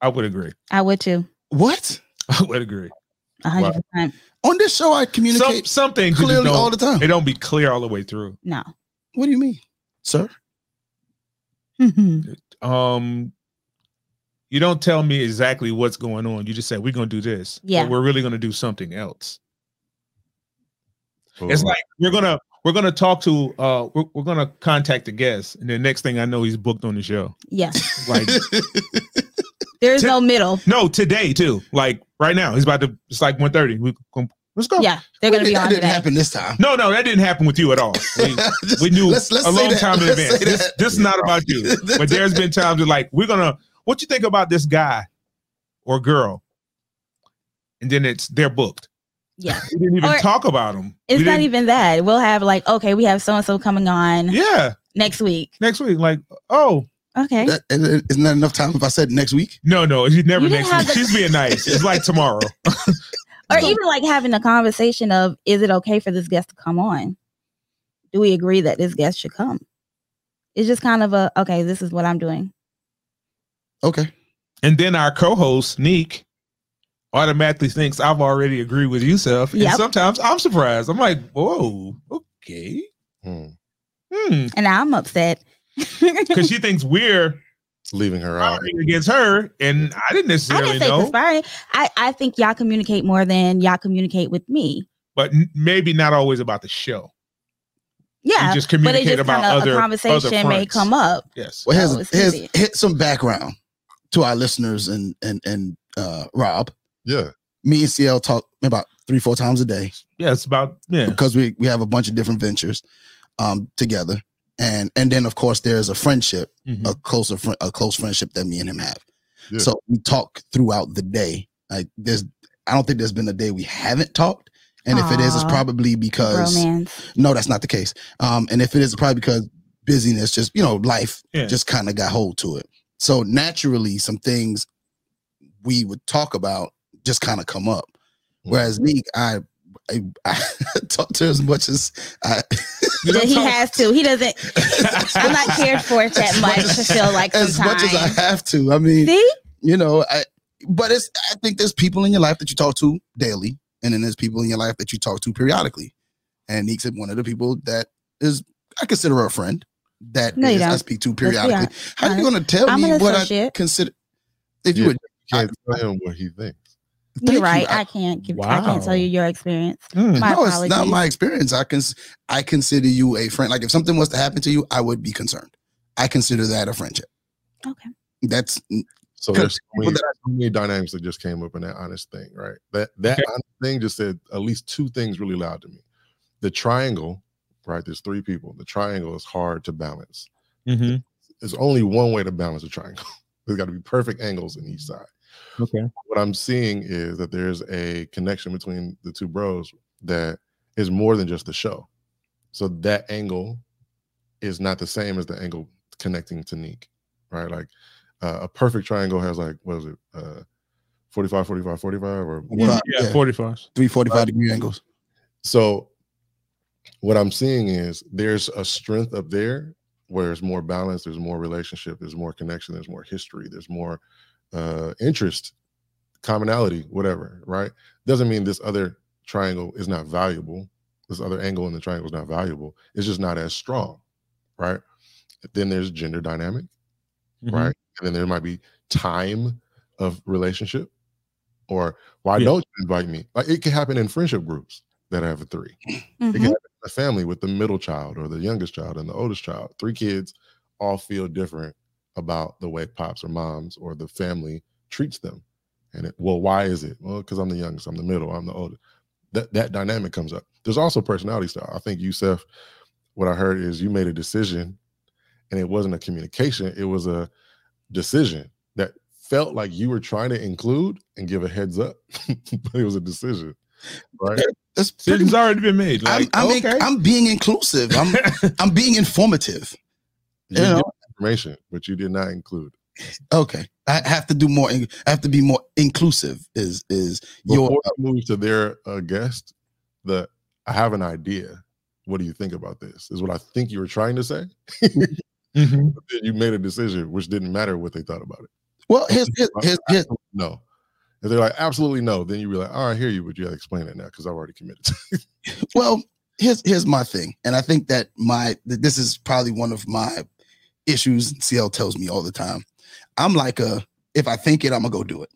I would agree. I would too. What? I would agree. A hundred percent. On this show, I communicate some things you just clearly all the time. It don't be clear all the way through. No. What do you mean, sir? um you don't tell me exactly what's going on. You just say we're gonna do this. Yeah. But we're really gonna do something else. So, It's like we're gonna we're gonna talk to uh we're, we're gonna contact the guest, and the next thing I know, he's booked on the show. Yes. Like [LAUGHS] There's Ti- no middle. no, today too. Like right now, he's about to. It's like 1.30. We let's go. Yeah. They're gonna be that on didn't today. happen this time. No, no, that didn't happen with you at all. [LAUGHS] We, Just- we knew let's- let's a long that. time in Let's advance. This, this is not about you. [LAUGHS] But there's been times where like we're gonna. What you think about this guy or girl? And then it's they're booked. Yeah. [LAUGHS] We didn't even Or- talk about them. It's we didn't- even that. We'll have like, okay, we have so and so coming on Yeah, next week. next week. Like, oh Okay. That- isn't that enough time if I said next week? no, no, she's never You next week. the- She's being nice. It's like tomorrow. [LAUGHS] [LAUGHS] or even like having a conversation of is it okay for this guest to come on do we agree that this guest should come it's just kind of a okay this is what i'm doing Okay. And then our co-host Neek automatically thinks I've already agreed with Yusuf. And Yep. sometimes I'm surprised. I'm like, whoa, okay. Hmm. Hmm. and i'm upset [LAUGHS] Because she thinks we're Leaving her out. against her, and I didn't necessarily i didn't say know. conspiring I, I think y'all communicate more than y'all communicate with me But n- maybe not always about the show. yeah we just but it communicate just about kind of other a conversation other may come up Yes. Well, So here's, it's here's hit some background to our listeners and and and uh Rob. Yeah. Me and CL talk about three, four times a day Yeah, it's about yeah. because we we have a bunch of different ventures um together. And and then of course there's a friendship, Mhm. a closer fri a close friendship that me and him have. Yeah. So we talk throughout the day. Like there's I don't think there's been a day we haven't talked. And if it is, it's probably because romance no, that's not the case. Um, and if it is, it's probably because busyness, just you know, life Yeah. just kind of got hold to it. So naturally, some things we would talk about just kind of come up. Whereas me, I, I, I [LAUGHS] talk to her as much as I. You [LAUGHS] he talk- has to he doesn't i'm not cared for it that [LAUGHS] As much much to feel like as much as I have to. I mean, see you know, I. But it's. I think there's people in your life that you talk to daily, and then there's people in your life that you talk to periodically. And Neek's one of the people that is. I consider her a friend. That No, is- I speak to periodically. How are you going to tell I'm me an what I consider? If you would, Can't tell him what he thinks. Thank You're you. right. I- I, can't give. I can't tell you your experience. Mm. My no, it's not my experience. I can I consider you a friend. Like if something was to happen to you, I would be concerned. I consider that a friendship. Okay. That's So there's so many, that so many dynamics that just came up in that honest thing, right? That that Okay. honest thing just said at least two things really loud to me. The triangle, right? There's three people. The triangle is hard to balance. Mhm. There's only one way to balance a triangle. [LAUGHS] There's got to be perfect angles in each side. Okay. What I'm seeing is that there's a connection between the two bros that is more than just the show. So that angle is not the same as the angle connecting to Neek, right? Like uh, a perfect triangle has like what is it? Uh 45 45 45 or Yeah. what? Yeah, Yeah. 45. three forty five degree angles. So what I'm seeing is there's a strength up there where there's more balance, there's more relationship, there's more connection, there's more history, there's more uh interest, commonality, whatever, right? Doesn't mean this other triangle is not valuable. This other angle in the triangle is not valuable. It's just not as strong, right? Then there's gender dynamic, Mhm. right? And then there might be time of relationship, or why Yeah. don't you invite me? Like it can happen in friendship groups that have a three. It can Mhm. happen in a family with the middle child or the youngest child and the oldest child. Three kids all feel different about the way pops or moms or the family treats them. And it, well, why is it? Well, because I'm the youngest, I'm the middle, I'm the oldest. That that dynamic comes up. There's also personality style. I think Yusef, what I heard is you made a decision and it wasn't a communication, it was a decision that felt like you were trying to include and give a heads up, [LAUGHS] but it was a decision. Right. That's pretty Decision's already been made. I'm, I'm, okay. I'm being inclusive. I'm [LAUGHS] I'm being informative. You You know? Information, but you did not include. Okay. I have to do more. I have to be more inclusive. Is is your Before we move to their uh, guest, the I have an idea. What do you think about this? Is what I think you were trying to say. [LAUGHS] Mhm. Then you made a decision, which didn't matter what they thought about it. well? his here's, here's, here's No. If they're like absolutely no, then you be like, all right, I hear you, but you got to explain it now because I've already committed. [LAUGHS] well here's here's my thing and i think that my that this is probably one of my issues cl tells me all the time i'm like a if i think it i'm gonna go do it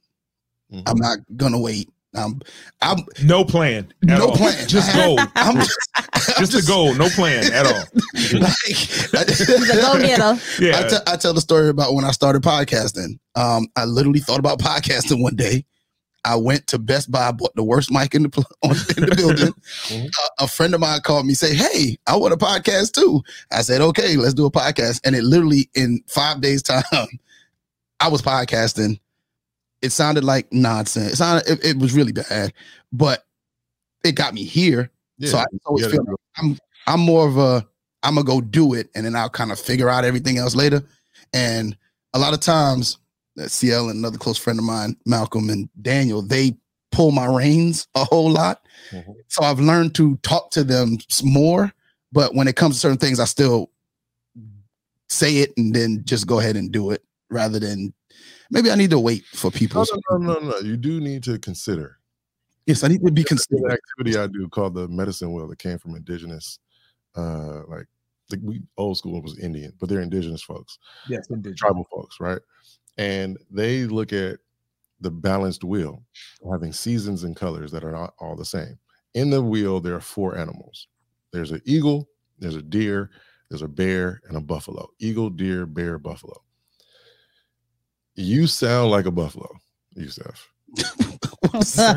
Mhm. i'm not gonna wait I'm, I'm No plan. No all. plan. [LAUGHS] Just go. [LAUGHS] I'm Just a goal. No plan at all. [LAUGHS] like, He's a go getter. Yeah. I, te- I tell the story about when I started podcasting. Um, I literally thought about podcasting one day. I went to Best Buy, bought the worst mic in the [LAUGHS] on, in the building. A, a friend of mine called me, say, "Hey, I want a podcast too." I said, "Okay, let's do a podcast." And it literally in five days' time, [LAUGHS] I was podcasting. It sounded like nonsense. It sounded it, it was really bad, but it got me here. Yeah, So I always feel like I'm I'm more of a I'm gonna go do it and then I'll kind of figure out everything else later. And a lot of times, CL and another close friend of mine, Malcolm and Daniel, they pull my reins a whole lot. Mhm. So I've learned to talk to them more. But when it comes to certain things, I still say it and then just go ahead and do it rather than maybe I need to wait for people. No, no, no, no, no. You do need to consider. Yes, I need to be an activity I do called the medicine wheel that came from indigenous, uh, like the we old school was Indian, but they're indigenous folks, yes, indeed. tribal folks, right? And they look at the balanced wheel, having seasons and colors that are not all the same. In the wheel, there are four animals. There's an eagle, there's a deer, there's a bear, and a buffalo. Eagle, deer, bear, buffalo. You sound like a buffalo, Yusef.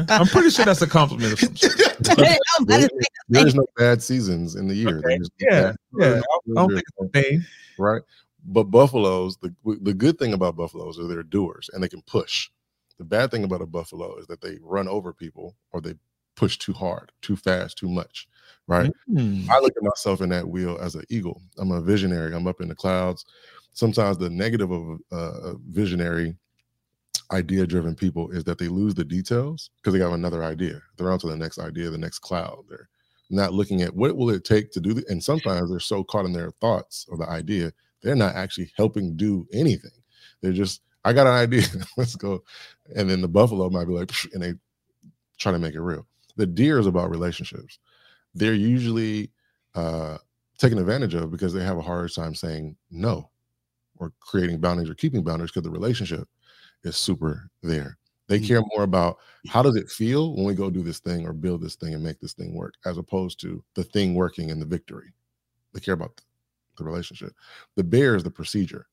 I'm pretty sure that's a compliment. Of some sort. [LAUGHS] [LAUGHS] There- there is no bad seasons in the year. Okay, yeah, yeah. I don't think it's a thing. right? But buffaloes, the the good thing about buffaloes is they're doers and they can push. The bad thing about a buffalo is that they run over people or they push too hard, too fast, too much, right? Hmm. I look at myself in that wheel as an eagle. I'm a visionary. I'm up in the clouds. Sometimes the negative of uh, visionary, idea driven people is that they lose the details because they have another idea. They're on to the next idea, the next cloud. They're not looking at what will it take to do the, and sometimes they're so caught in their thoughts or the idea, they're not actually helping do anything. They're just, I got an idea. [LAUGHS] Let's go. And then the buffalo might be like, and they try to make it real. The deer is about relationships. They're usually uh, taken advantage of because they have a hard time saying no or creating boundaries or keeping boundaries because the relationship is super there. They Mm. care more about how does it feel when we go do this thing or build this thing and make this thing work as opposed to the thing working and the victory. They care about the relationship. The bear is the procedure.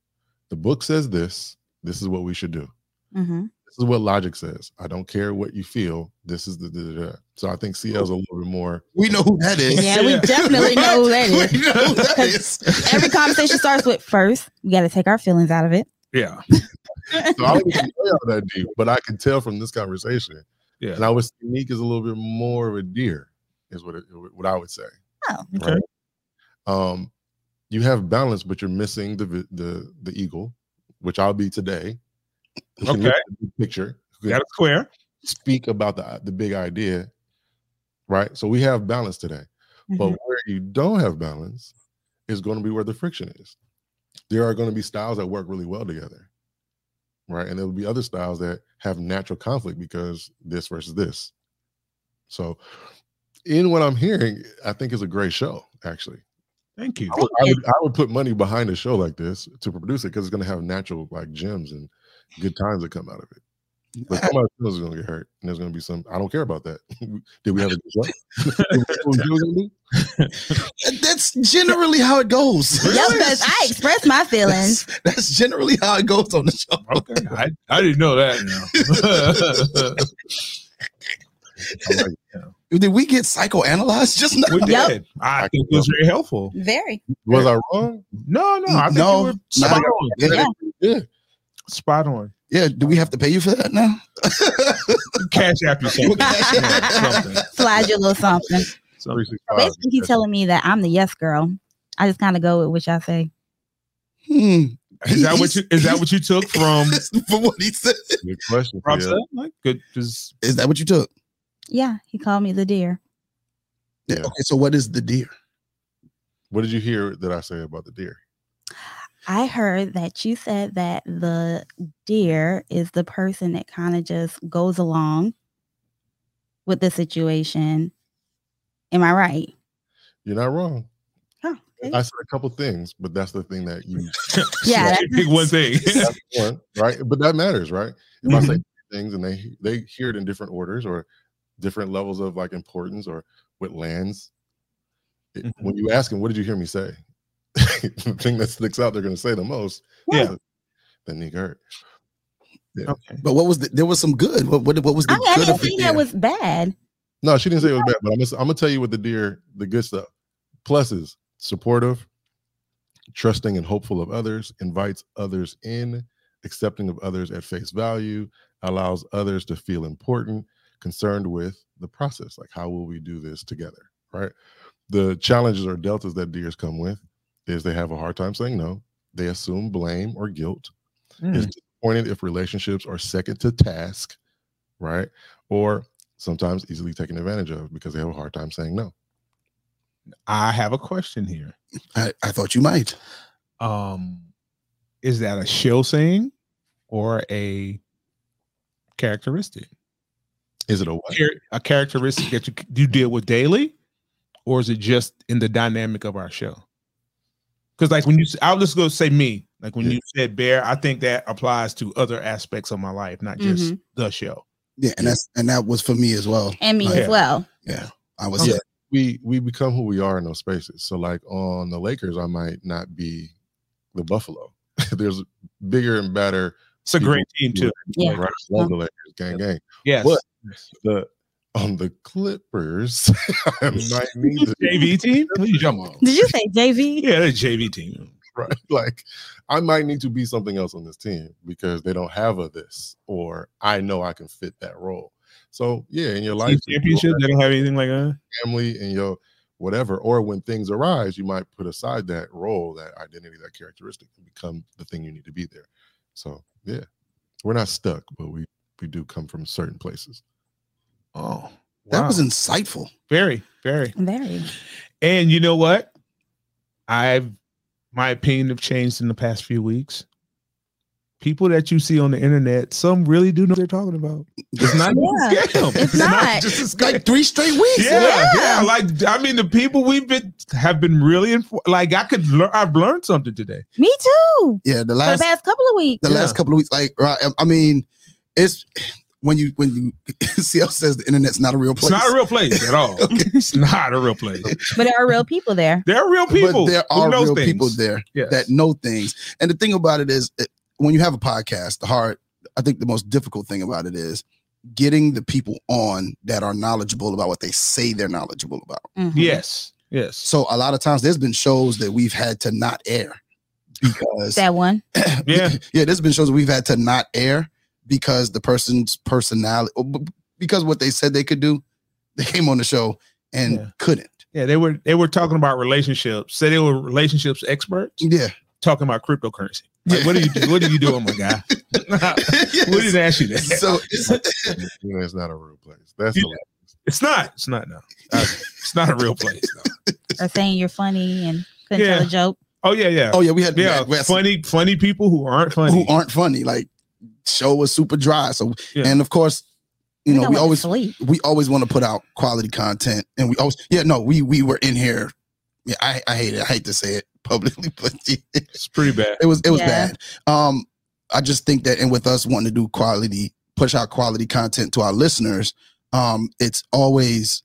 The book says this, this is what we should do. hmm This is what logic says. I don't care what you feel. This is the, the, the. so I think CL's a little bit more We know who that is. Yeah, we definitely know who that [LAUGHS] is. We know who that [LAUGHS] is. Every conversation starts with first, we got to take our feelings out of it. Yeah. [LAUGHS] so I wouldn't say that deep, but I can tell from this conversation. Yeah. And I was unique is a little bit more of a deer, is what it, what I would say. Oh, Okay. Right? Um, you have balance, but you're missing the the the eagle, which I'll be today. Who can look Okay. at the big Picture. who Got it square. speak about the the big idea, right? So we have balance today. But Mhm. where you don't have balance is going to be where the friction is. There are going to be styles that work really well together, right? And there will be other styles that have natural conflict because this versus this. So, in what I'm hearing, I think is a great show. Actually, Thank you. I would, I would, I would put money behind a show like this to produce it because it's going to have natural like gems and good times that come out of it. But somebody else is going to get hurt, and there's going to be some. I don't care about that. [LAUGHS] Did we have a good show? [LAUGHS] Did we- what [LAUGHS] we gonna do? That's generally how it goes. Yep, 'cause I express my feelings. That's, that's generally how it goes on the show. Okay. I, I didn't know that. I like it. Did we get psychoanalyzed just now? we did. Yep. I think it was very helpful. Very. Was I wrong? No, no. I think No, you were spot on. Yeah. Yeah. Spot on. Yeah, do we have to pay you for that now? [LAUGHS] Cash after something. Cash Yeah, something. Slide your little something. something. 365. Basically, he's telling me that I'm the yes girl. I just kind of go with what y'all say. Hmm. Is that what you is that what you took from [LAUGHS] for what he said? Good question. Rob Yeah. said? Like good just Is that what you took? Yeah, he called me the deer. Yeah. Yeah. Okay, so what is the deer? What did you hear that I say about the deer? I heard that you said that the deer is the person that kind of just goes along with the situation. Am I right? You're not wrong. Oh, okay. I said a couple things, but that's the thing that you [LAUGHS] Yeah, pick one [LAUGHS] thing. that's one, right? But that matters, right? If I say mm-hmm. things and they they hear it in different orders or different levels of like importance or what lands. It- Mhm. When you ask them, what did you hear me say? [LAUGHS] the thing that sticks out, they're going to say the most. Yeah. That nigga hurt. Okay. But what was the, there was some good. What what, what was the I mean, I good didn't of it? see that was bad. No, she didn't say it was bad, but I'm gonna, I'm gonna tell you what the deer, the good stuff. Pluses, supportive, trusting and hopeful of others, invites others in, accepting of others at face value, allows others to feel important, concerned with the process. Like, how will we do this together? Right. The challenges or deltas that deers come with is they have a hard time saying no. They assume blame or guilt. Mm. Is disappointed if relationships are second to task, right? Or sometimes easily taken advantage of because they have a hard time saying no. I have a question here. I, I thought you might. Um, is that a show saying or a characteristic? Is it a what? A characteristic that you you deal with daily, or is it just in the dynamic of our show? Because like when you, I'll just go say me. Like when Yeah. you said bear, I think that applies to other aspects of my life, not just Mhm. the show. Yeah, and that's and that was for me as well. And me Yeah. as well. Yeah, I was. Yeah. We we become who we are in those spaces. So like on the Lakers, I might not be the Buffalo. [LAUGHS] There's bigger and better. It's a great team too. Yeah. Right. Love the Lakers, gang, gang. Yes, But- The on the Clippers, [LAUGHS] I might need to JV team. What are you talking about? Did you say JV? Yeah, the JV team. right? Like, I might need to be something else on this team because they don't have a this, or I know I can fit that role. So yeah, in your Team life, championship. They don't have anything like that. family, and your whatever, or when things arise, you might put aside that role, that identity, that characteristic, and become the thing you need to be there. So yeah, we're not stuck, but we we do come from certain places. Oh, That wow. was insightful. very, very. Very. And you know what? I've my opinion have changed in the past few weeks. People that you see on the internet, some really do know what they're talking about. It's not Yeah, a scam. it's not. just a scam. Like three straight weeks. yeah, yeah, Yeah. Like I mean, the people we've been have been really infor- like I could learn. I've learned something today. Me too. Yeah, the For last the past couple of weeks. the Yeah. last couple of weeks, like right. I mean, it's when you when you [LAUGHS] CL says the internet's not a real It's place. not a real place at all. [LAUGHS] [LAUGHS] It's not a real place. But there are real people there. There are real people. But there are real things. people there Yes. that know things. And the thing about it is, it, when you have a podcast, the hard, I think the most difficult thing about it is getting the people on that are knowledgeable about what they say they're knowledgeable about. Mhm. Yes. Yes. So a lot of times there's been shows that we've had to not air because That one. [CLEARS THROAT] Yeah. yeah, there's been shows that we've had to not air because the person's personality, because what they said they could do, they came on the show and Yeah. couldn't. Yeah, they were they were talking about relationships. Say they were relationships experts Yeah, talking about cryptocurrency. Like, what are you do- what are you doing, my guy? we didn't ask you that. [LAUGHS] so it's, it's not a real place. That's Yeah. It's not. It's not. No, Uh, it's not a real place. No. Or saying you're funny and couldn't Yeah. tell a joke. Oh yeah, yeah, oh yeah, we had we yeah. had- we had some Funny, funny people who aren't funny. who aren't funny. Like show was super dry. So Yeah. and of course, you know, we always we always want to put out quality content, and we always yeah no we we were in here. Yeah, I I hate it. I hate to say it [LAUGHS] publicly, but [LAUGHS] It's pretty bad. it was it was Yeah. bad. Um, I just think that, and with us wanting to do quality, push out quality content to our listeners, um, it's always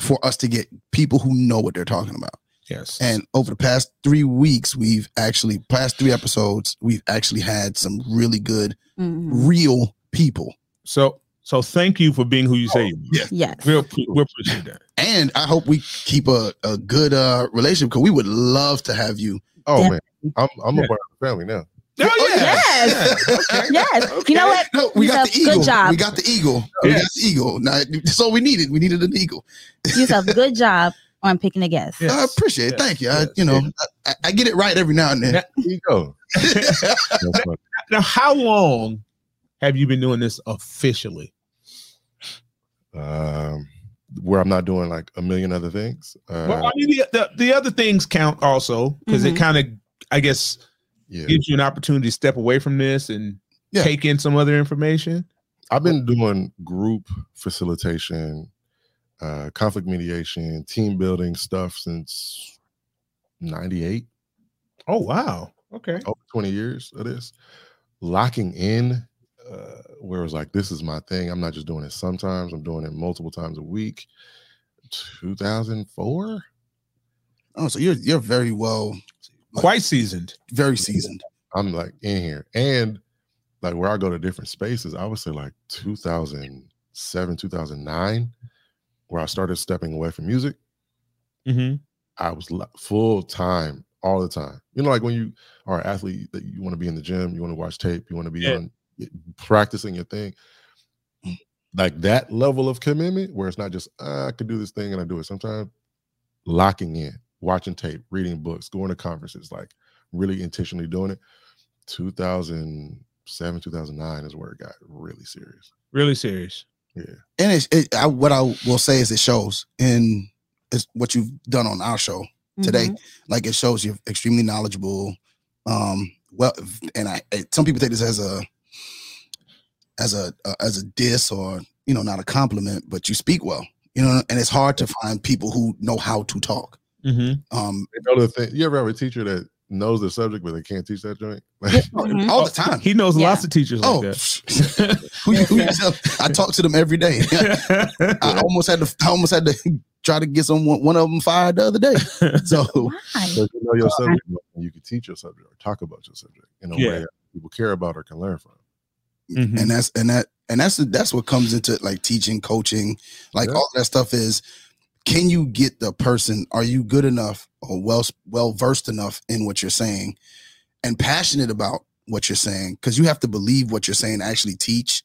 for us to get people who know what they're talking about. Yes. And over the past three weeks, we've actually past three episodes, we've actually had some really good, Mhm. real people. so so thank you for being who you say you are. yeah. Yes. We'll we'll appreciate that. And I hope we keep a, a good uh relationship because we would love to have you. Oh Yeah. man, I'm I'm Yeah. a part of the family now. Oh, yeah. Yes. Yeah. [LAUGHS] Yes. You know what? No, we got Yourself, the good eagle. job. We got the eagle. We got the eagle. Now, that's all we needed. We needed an eagle. you Yourself [LAUGHS] good job on picking a guest. Yes. I appreciate it. Yes. Thank you. I, you know, I, I get it right every now and then. Yeah. Here you go. [LAUGHS] That's funny. Now, how long have you been doing this officially? um, where I'm not doing like a million other things. Uh, well, I mean, the, the, the other things count also because it Mhm. kind of, I guess, yeah, gives you an opportunity to step away from this and Yeah. take in some other information. I've been doing group facilitation, uh, conflict mediation, team building stuff since '98. Oh wow. Okay. over 20 years of this locking in uh where it was like, this is my thing. I'm not just doing it sometimes, I'm doing it multiple times a week. 2004. Oh, so you're you're very well, Quite seasoned. very seasoned. I'm like in here. And like where I go to different spaces, I would say like 2007, 2009, where I started stepping away from music. Mm-hmm. I was li- full time all the time. You know, like when you are an athlete that you want to be in the gym, you want to watch tape, you want to be Yeah. on practicing your thing. Like that level of commitment where it's not just "Ah, I could do this thing and I do it. Sometimes locking in, watching tape, reading books, going to conferences, like really intentionally doing it. 2007, 2009 is where it got really serious. Really serious. Yeah. And it's it, I, what I will say is it shows in is what you've done on our show today. Mhm. Like it shows you're extremely knowledgeable. Um, well, and I it- some people take this as a as a uh, as a diss or you know not a compliment, but you speak well. You know, and it's hard to find people who know how to talk. Mm-hmm. Um, You know the thing, you ever have a teacher that knows the subject but they can't teach that joint? [LAUGHS] Like, Mhm. all the time. He knows Yeah. lots of teachers like Oh, that. who, [LAUGHS] who you I talk to them every day. [LAUGHS] I almost had to. I almost had to try to get someone one of them fired the other day. [LAUGHS] So Why? Because you know your subject, you can teach your subject or talk about your subject in a Yeah. way that people care about or can learn from. Mhm. and that's and that and that's that's what comes into like teaching coaching like Yeah. all that stuff is can you get the person are you good enough or well well versed enough in what you're saying and passionate about what you're saying because you have to believe what you're saying to actually teach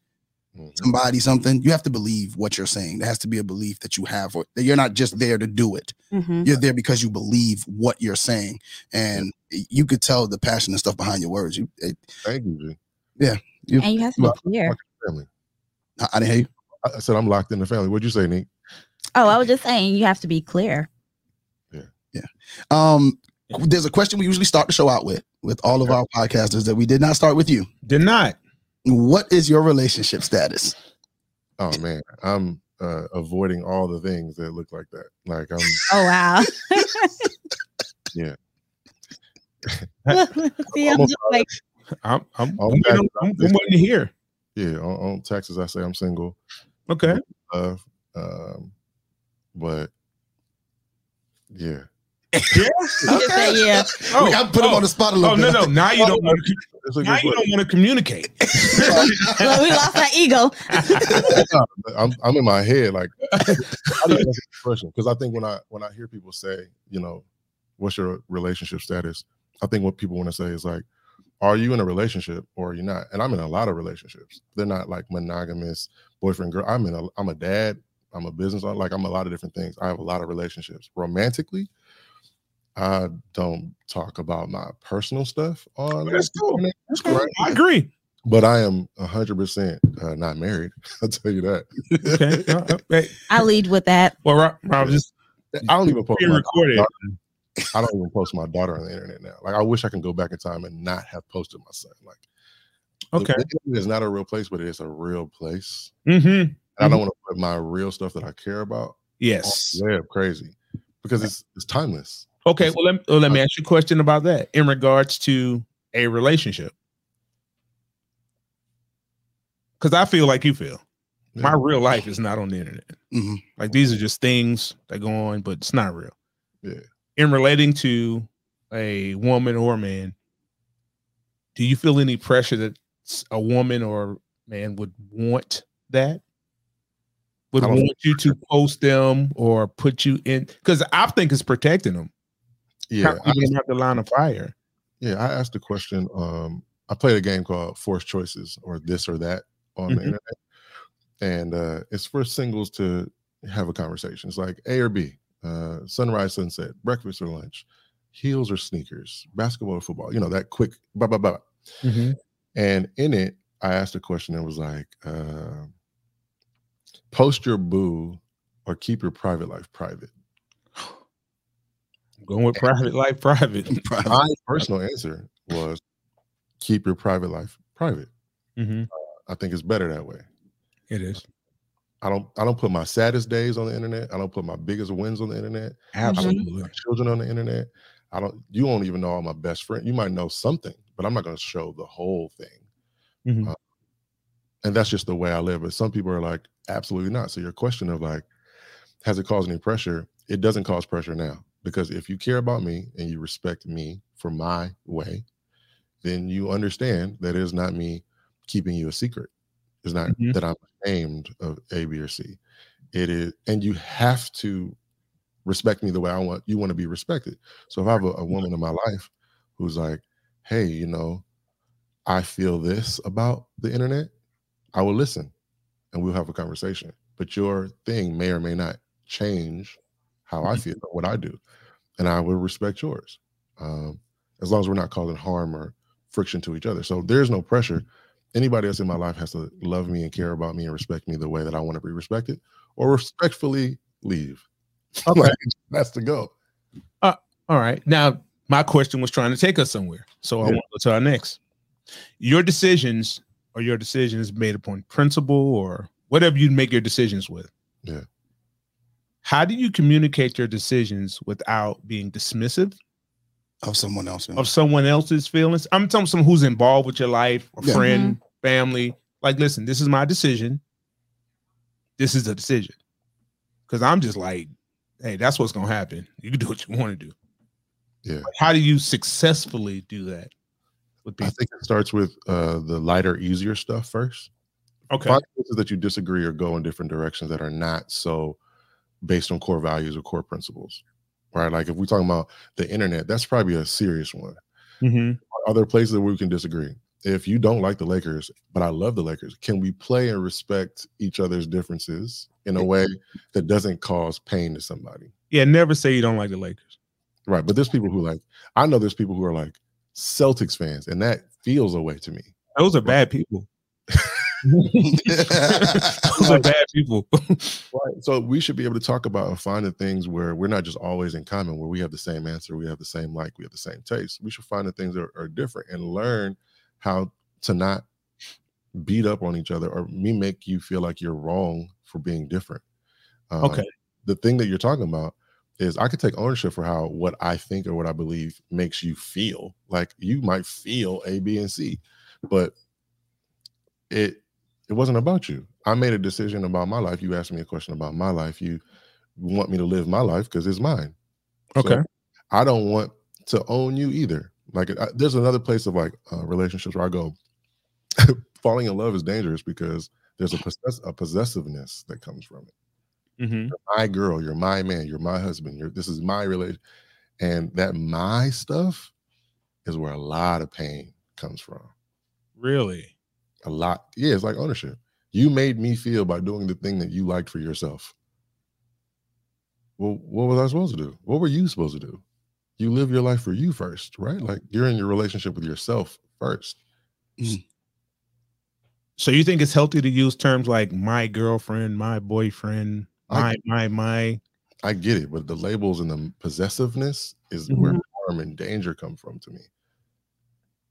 Mhm. somebody something you have to believe what you're saying there has to be a belief that you have or that you're not just there to do it Mhm. you're there because you believe what you're saying and you could tell the passion and stuff behind your words you it, Thank you, G. you And you have to be clear. Family. I, I didn't hear you I I said I'm locked in the family. What'd you say, Nick? Oh, I was just saying you have to be clear. Yeah. Yeah. Um, there's a question we usually start the show out with, with all of our podcasters that we did not start with you. Did not. What is your relationship status? Oh man, I'm uh, avoiding all the things that look like that. Like I'm [LAUGHS] Oh wow. [LAUGHS] Yeah. [LAUGHS] See, I'm just like I'm I'm, I'm, back- waiting- I'm, I'm waiting to hear. yeah on, on Texas. I say I'm single. Okay. Uh, um, but yeah, you just said, yeah. Oh, we got to put him oh, on the spot a little Oh no bit. no! Now you don't [LAUGHS] want to. Now you don't want to communicate. [LAUGHS] Well, we lost our ego. [LAUGHS] I'm I'm in my head like how do you answer the question? Because I think when I when I hear people say, you know, what's your relationship status? I think what people want to say is like, are you in a relationship or are you not? And I'm in a lot of relationships. They're not like monogamous boyfriend girl. I'm in a I'm a dad. I'm a business owner. Like I'm a lot of different things. I have a lot of relationships. Romantically, I don't talk about my personal stuff on. That's cool. internet, That's cool. right? I agree. But I am hundred percent uh, not married. [LAUGHS] I'll tell you that. Okay. Uh, uh, hey, I lead with that. well, Rob, Rob just I don't even post being my recorded. I don't even post my daughter on the internet now. Like I wish I can go back in time and not have posted my son. Like Okay. it's not a real place, but it is a real place. Mm-hmm. And I don't want to put my real stuff that I care about Yes. yeah, crazy because it's it's timeless. Okay. Well, let me, well, let me ask you a question about that in regards to a relationship. Because I feel like you feel. My real life is not on the internet. Mhm. Like these are just things that go on, but it's not real. Yeah. In relating to a woman or a man, do you feel any pressure that a woman or man would want that? Would want you to post them or put you in? Because I think it's protecting them. Yeah. I, out the line of fire. yeah. I asked the question. Um, I played a game called Forced Choices or this or that on the Mhm. internet. And uh, it's for singles to have a conversation. It's like A or B, uh, sunrise, sunset, breakfast or lunch, heels or sneakers, basketball or football, you know, that quick blah blah blah. And in it, I asked a question that was like, uh, post your boo or keep your private life private. Going with private life, private. [LAUGHS] My personal answer was keep your private life private. hmm I think it's better that way. It is I don't I don't put my saddest days on the internet. I don't put my biggest wins on the internet. absolutely. My children on the internet. I don't you won't even know all my best friend. You might know something, but I'm not gonna show the whole thing. Mhm. Uh, and that's just the way I live. But some people are like, absolutely not. So your question of like, has it caused any pressure? It doesn't cause pressure now because if you care about me and you respect me for my way, then you understand that it is not me keeping you a secret. It's not Mhm. that I'm ashamed of A, B, or C. It is, and you have to respect me the way I want you want to be respected. So if I have a, a woman in my life who's like, hey, you know, I feel this about the internet, I will listen and we'll have a conversation. But your thing may or may not change how I Mhm. feel what I do. And I will respect yours. Um, as long as we're not causing harm or friction to each other. So there's no pressure. Anybody else in my life has to love me and care about me and respect me the way that I want to be respected or respectfully leave. Okay. Like, [LAUGHS] that's the go. All right. Now, my question was trying to take us somewhere. So I want to go to our next. Your decisions or your decisions made upon principle or whatever you make your decisions with. Yeah. How do you communicate your decisions without being dismissive Of someone else. of someone else's feelings? I'm talking someone who's involved with your life, a Yeah. friend, family. Like, listen, this is my decision. This is a decision. Because I'm just like, hey, that's what's gonna happen. [LAUGHS] You can do what you want to do. Yeah. How do you successfully do that with I think it starts with uh, the lighter, easier stuff first. Okay. Find places that you disagree or go in different directions that are not so based on core values or core principles. Right. Like if we're talking about the internet, that's probably a serious one. hmm Are there places where we can disagree? If you don't like the Lakers, but I love the Lakers, can we play and respect each other's differences in a way that doesn't cause pain to somebody? Yeah, never say you don't like the Lakers. Right. But there's people who like, I know there's people who are like Celtics fans, and that feels a way to me. Those are bad people. [LAUGHS] Those are bad people. [LAUGHS] Right. So we should be able to talk about and find the things where we're not just always in common, where we have the same answer, we have the same like, we have the same taste. We should find the things that are, are different and learn how to not beat up on each other or me make you feel like you're wrong for being different. Um, Okay. The thing that you're talking about is I could take ownership for how what I think or what I believe makes you feel. Like you might feel A, B, and C, but it it wasn't about you. I made a decision about my life. You asked me a question about my life. You want me to live my life because it's mine. So Okay. I don't want to own you either. Like I, there's another place of like uh, relationships where I go, [LAUGHS] falling in love is dangerous because there's a possess- a possessiveness that comes from it. Mm-hmm. My girl, you're my man, you're my husband. You're this is my relation, and that my stuff is where a lot of pain comes from. Really? A lot, yeah. It's like ownership. You made me feel by doing the thing that you liked for yourself. Well, what was I supposed to do? What were you supposed to do? You live your life for you first, right? Like you're in your relationship with yourself first. So you think it's healthy to use terms like my girlfriend, my boyfriend, my my my? I get it, but the labels and the possessiveness is where Mhm. harm and danger come from to me.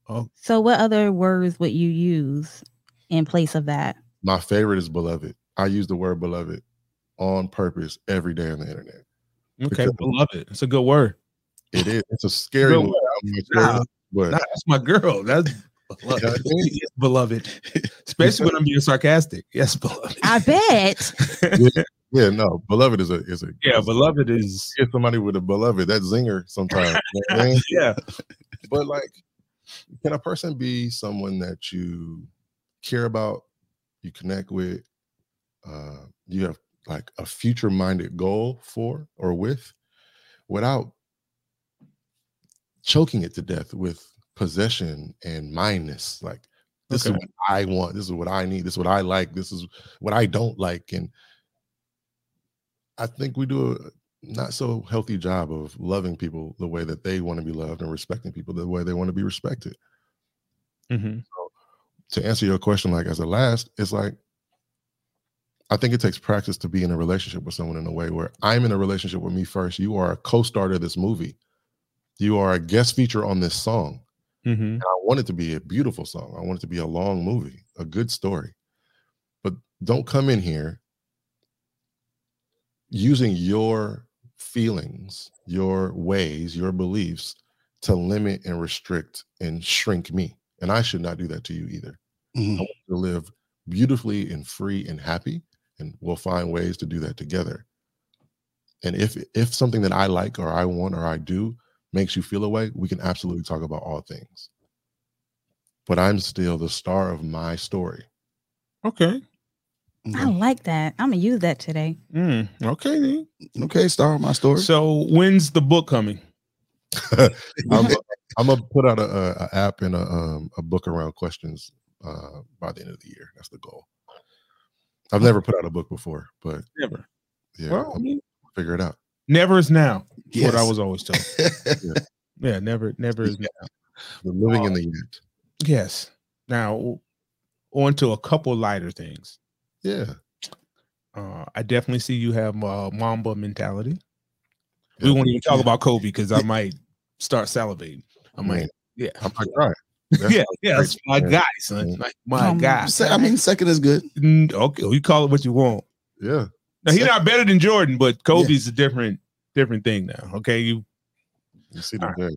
Oh. So, what other words would you use in place of that? My favorite is beloved. I use the word beloved on purpose every day on the internet. Okay, Because- beloved. It's a good word. It is. It's a scary Real word. word. I'm Nah. but Nah, that's my girl. That's beloved. Yeah, I think- Yes, beloved. Especially when I'm being sarcastic. Yes, beloved. I bet. [LAUGHS] yeah, no, beloved is a is a yeah, beloved is Get somebody with a beloved that zinger sometimes. you know I [LAUGHS] mean? yeah. but like, can a person be someone that you care about, you connect with, uh, you have like a future minded goal for or with, without choking it to death with possession and mindness? Like, this is what I want. This is what I need. This is what I like. This is what I don't like. And I think we do a not so healthy job of loving people the way that they want to be loved and respecting people the way they want to be respected. Mhm. To answer your question, like as a last, it's like I think it takes practice to be in a relationship with someone in a way where I'm in a relationship with me first. You are a co-star to this movie. You are a guest feature on this song. Mhm. And I want it to be a beautiful song. I want it to be a long movie, a good story. But don't come in here using your feelings, your ways, your beliefs to limit and restrict and shrink me. And I should not do that to you either. Mhm. I want to live beautifully and free and happy, and we'll find ways to do that together. And if if something that I like or I want or I do makes you feel a way, we can absolutely talk about all things. But I'm still the star of my story. Okay. I like that. I'm gonna use that today. Mm, okay. Then. Okay, start of my story. So when's the book coming? [LAUGHS] I'm, I'm gonna put out a, a, a app and a um, a book around questions uh, by the end of the year. That's the goal. I've never put out a book before, but Never. yeah, Well, I I'll mean, figure it out. never is now. is What I was always told. [LAUGHS] Yeah, never, never is now. The living Oh. in the yet. Yes. Now, on to a couple lighter things. Yeah. Uh, I definitely see you have uh, Mamba mentality. We won't even talk about Kobe because I might start salivating. I might, Man, yeah, I might cry. [LAUGHS] That's yeah, yeah. That's my Yeah. guy, son. Yeah. Like, my Um, guy. I mean, second is good. Okay, you call it what you want. Yeah. Now he's not better than Jordan, but Kobe's a different, different thing now. Okay, you. You see the All day.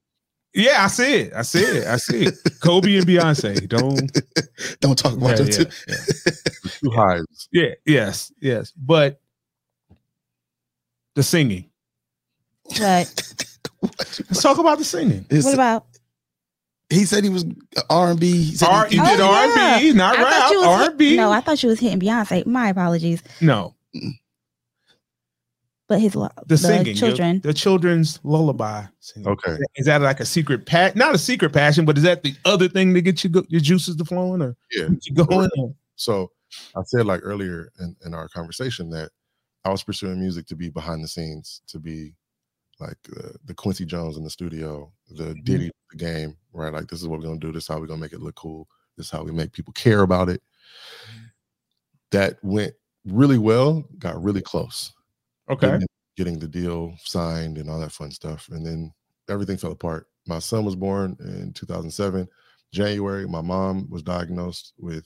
Yeah, I see it. I see it. I see it. Kobe and Beyonce. Don't. [LAUGHS] Don't talk about Yeah, them yeah, too. yeah. Two highs. Yeah, yes, yes. But the singing. But Let's talk about the singing. It's- what about? he said he was R and B. He said R, he- you Oh, did R and B, not I rap. R and B. No, I thought you was hitting Beyonce. My apologies. No, But his lo- the, singing, children. the children's lullaby. Singing. Okay. Is that like a secret pat? Not a secret passion, but is that the other thing to get you go- your juices to flowing or Yeah. you going? Or- So I said like earlier in, in our conversation that I was pursuing music to be behind the scenes, to be like uh, the Quincy Jones in the studio, the Diddy the game, right? Like this is what we're gonna do. This is how we're gonna make it look cool. This is how we make people care about it. That went really well. Got really close. Okay. getting, getting the deal signed and all that fun stuff. And then everything fell apart. My son was born in 2007. January, my mom was diagnosed with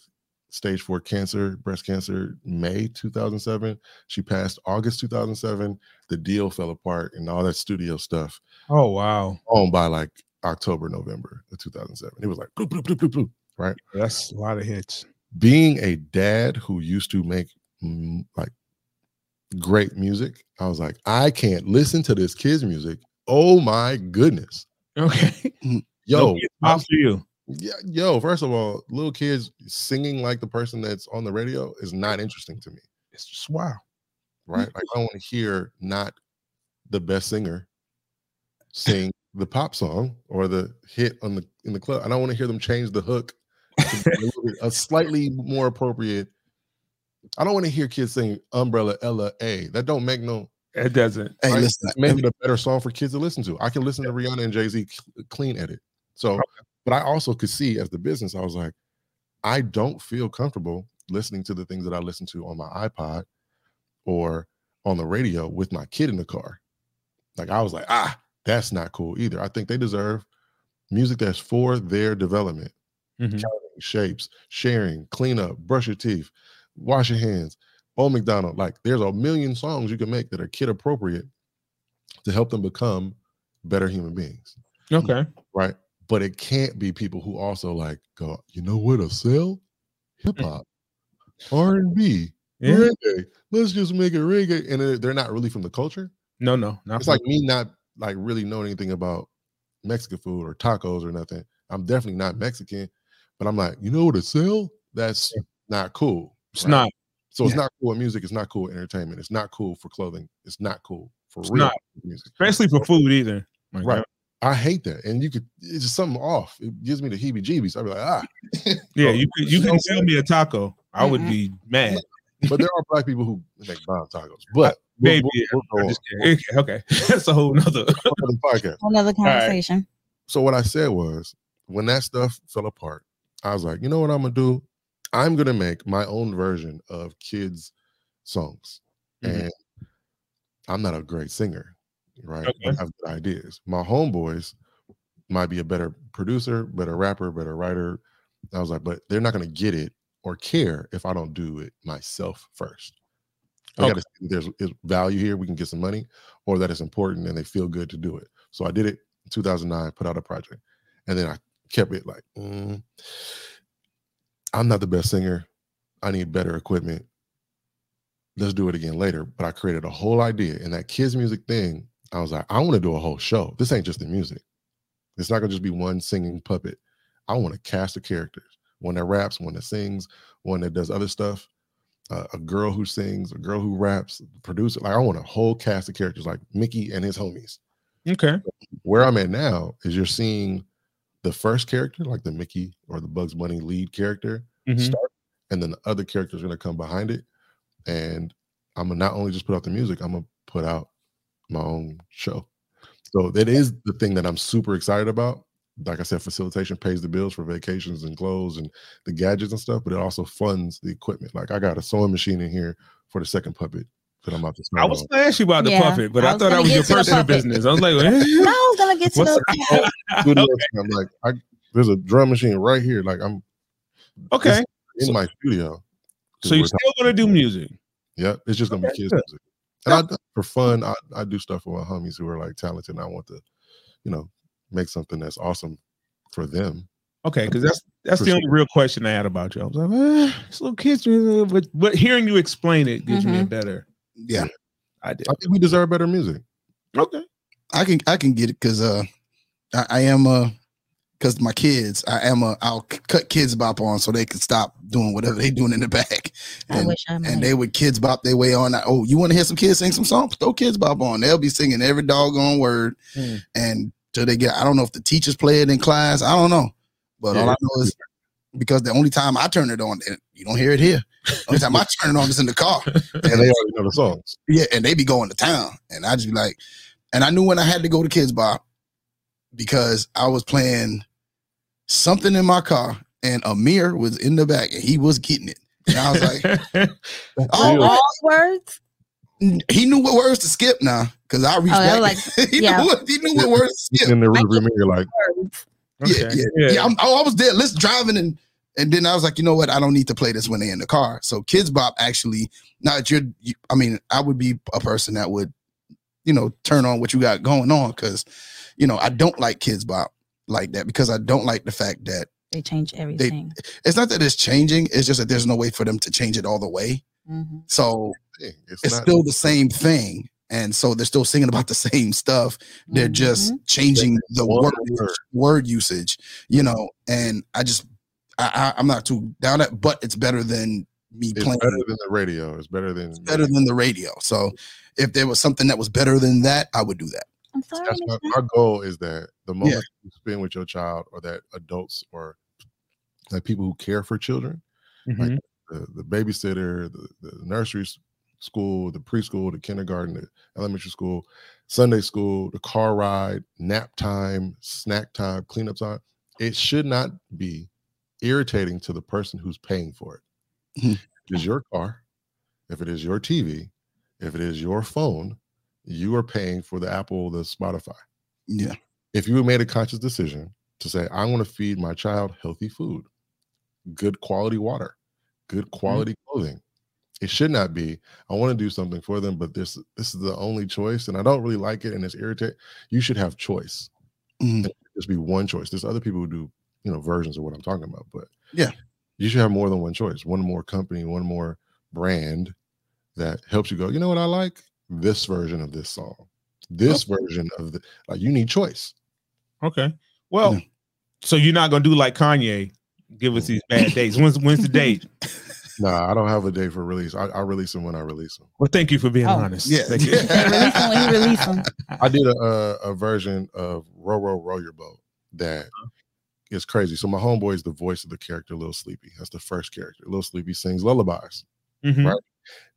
stage four cancer, breast cancer, May 2007. She passed August 2007. The deal fell apart and all that studio stuff Oh wow, on by like October, November of 2007. It was like bloop, bloop, bloop, bloop, bloop, right? that's a lot of hits. being a dad who used to make mm, like great music, I was like, I can't listen to this kids' music. Oh my goodness. Okay. Yo, Okay, props for you. Yeah, yo, first of all, little kids singing like the person that's on the radio is not interesting to me, It's just wow. Mm. right? Like I want to hear not the best singer sing the pop song or the hit on the in the club. I don't want to hear them change the hook to a, bit- a slightly more appropriate. I don't want to hear kids sing Umbrella Ella A. That don't make no It doesn't. Hey, right? listen. make it a better song for kids to listen to. I can listen to Rihanna and Jay Z clean edit. So, but I also could see as the business, I was like, I don't feel comfortable listening to the things that I listen to on my iPod or on the radio with my kid in the car. Like I was like, ah, that's not cool either. I think they deserve music that's for their development Mhm. shapes, sharing, clean up, brush your teeth, wash your hands. Old McDonald, like there's a million songs you can make that are kid appropriate to help them become better human beings, Okay. right? But it can't be people who also like go, you know what, a sell hip mm. hop, R and B, reggae. Let's just make it reggae, and they're- not really from the culture. No, no, not It's like me not like really knowing anything about Mexican food or tacos or nothing. I'm definitely not Mexican, but I'm like, you know what, a sell? That's not cool. it's right? not. So it's Yeah. not cool in music. It's not cool in entertainment. It's not cool for clothing. It's not cool for It's real not. music. Especially for food either. Like, Right. I hate that. And you could, it's just something off. It gives me the heebie jeebies. I'd be like, ah. [LAUGHS] Yeah, you could you so can sell me a taco. I would be mad. But there are black people who make bomb tacos. But Maybe. we'll, we'll, we'll I'm just Okay, okay. [LAUGHS] That's a whole nother. We'll do the podcast. Another right. conversation. So what I said was, when that stuff fell apart, I was like, you know what I'm gonna do? I'm gonna make my own version of kids' songs, Mhm. and I'm not a great singer, right? Okay. Have good ideas. My homeboys might be a better producer, better rapper, better writer. I was like, but they're not gonna get it or care if I don't do it myself first. I Okay. gotta see if there's is value here, we can get some money, or that it's important and they feel good to do it. So I did it in 2009, put out a project, and then I kept it like, mm, I'm not the best singer. I need better equipment. Let's do it again later. But I created a whole idea. And that kids' music thing, I was like, I want to do a whole show. This ain't just the music. It's not gonna just be one singing puppet. I want to cast of characters. One that raps, one that sings, one that does other stuff. Uh, a girl who sings, a girl who raps, producer. Like I want a whole cast of characters, like Mickey and his homies. Okay. Where I'm at now is you're seeing the first character, like the Mickey or the Bugs Bunny lead character, Mhm. start, and then the other characters are gonna come behind it. And I'm gonna not only just put out the music, I'm gonna put out my own show. So that is the thing that I'm super excited about. Like I said, facilitation pays the bills for vacations and clothes and the gadgets and stuff, but it also funds the equipment. Like I got a sewing machine in here for the second puppet that I'm about to start. I was on. gonna ask you about the Yeah, puppet, but I I, thought that was your personal business. I was like, No, [LAUGHS] I was gonna get to What's the [LAUGHS] Good luck. I'm like, I, there's a drum machine right here. Like I'm okay. in So- my studio. So you're still gonna do music. Yeah, it's just gonna be kids good. music. And I for fun, I, I do stuff with my homies who are like talented and I want to, you know, make something that's awesome for them. Okay, because that's that's the sure. only real question I had about you. I was like, eh, it's little kids, but but hearing you explain it gives me a Mhm. better Yeah, idea. I think we deserve better music. Okay. I can I can get it because uh I, I am uh because my kids I am a I'll cut Kidz Bop on so they can stop doing whatever they doing in the back I and wish I might. and they would Kidz Bop their way on. Oh, you want to hear some kids sing some songs? Throw Kidz Bop on. They'll be singing every doggone word Hmm. and till they get. I don't know if the teachers play it in class. I don't know, but all I know is because the only time I turn it on, and you don't hear it here. The only time I turn it on is in the car. [LAUGHS] And they already know the songs. Yeah, and they be going to town, and I just be like, and I knew when I had to go to Kidz Bop because I was playing something in my car, and Amir was in the back, and he was getting it. And I was like, [LAUGHS] oh, Really? all words. he knew what words to skip now because I reached Oh, that back. was [LAUGHS] he, yeah. knew what, he knew what words to skip. in the I rearview mirror, like Words. Yeah, yeah, yeah. I'm, oh, I was there, let's driving, and and then I was like, you know what? I don't need to play this when they're in the car. So Kidz Bop actually, now that you're, you, I mean, I would be a person that would, you know, turn on what you got going on because, you know, I don't like Kidz Bop like that because I don't like the fact that They change everything. it's not that it's changing, it's just that there's no way for them to change it all the way. Mhm. So it's, it's not still the same thing. And so they're still singing about the same stuff. They're just Mhm. changing the word, word. word usage, you know. And I just, I, I, I'm not too down at, but it's better than me it's playing. better than the radio. It's better than better than the radio. So if there was something that was better than that, I would do that. I'm sorry. That's my, Miss my goal is that the moment you spend with your child or that adults or like people who care for children, Mhm. the, the babysitter, the, the nursery school, the preschool, the kindergarten, the elementary school, Sunday school, the car ride, nap time, snack time, cleanup time. It should not be irritating to the person who's paying for it. [LAUGHS] If it is your car, if it is your TV, if it is your phone, you are paying for the Apple, the Spotify. Yeah. If you made a conscious decision to say, I want to feed my child healthy food, good quality water, good quality clothing. It should not be, I want to do something for them, but this this is the only choice, and I don't really like it, and it's irritating. You should have choice. Mhm. Should just be one choice. There's other people who do, you know, versions of what I'm talking about, but Yeah. you should have more than one choice, one more company, one more brand that helps you go, you know what I like? This version of this song. This version of the like you need choice. Okay. Well, Yeah. so you're not gonna do like Kanye, give us these bad dates. When's when's the date? [LAUGHS] Nah, I don't have a day for release. I, I release them when I release them. Well, thank you for being Oh. honest. Yeah. Thank [LAUGHS] you. Yeah, release them when you release them. [LAUGHS] I did a, a a version of Row Row Row Your Boat that is crazy. So my homeboy is the voice of the character Little Sleepy. That's the first character. Little Sleepy sings lullabies. Mhm. Right.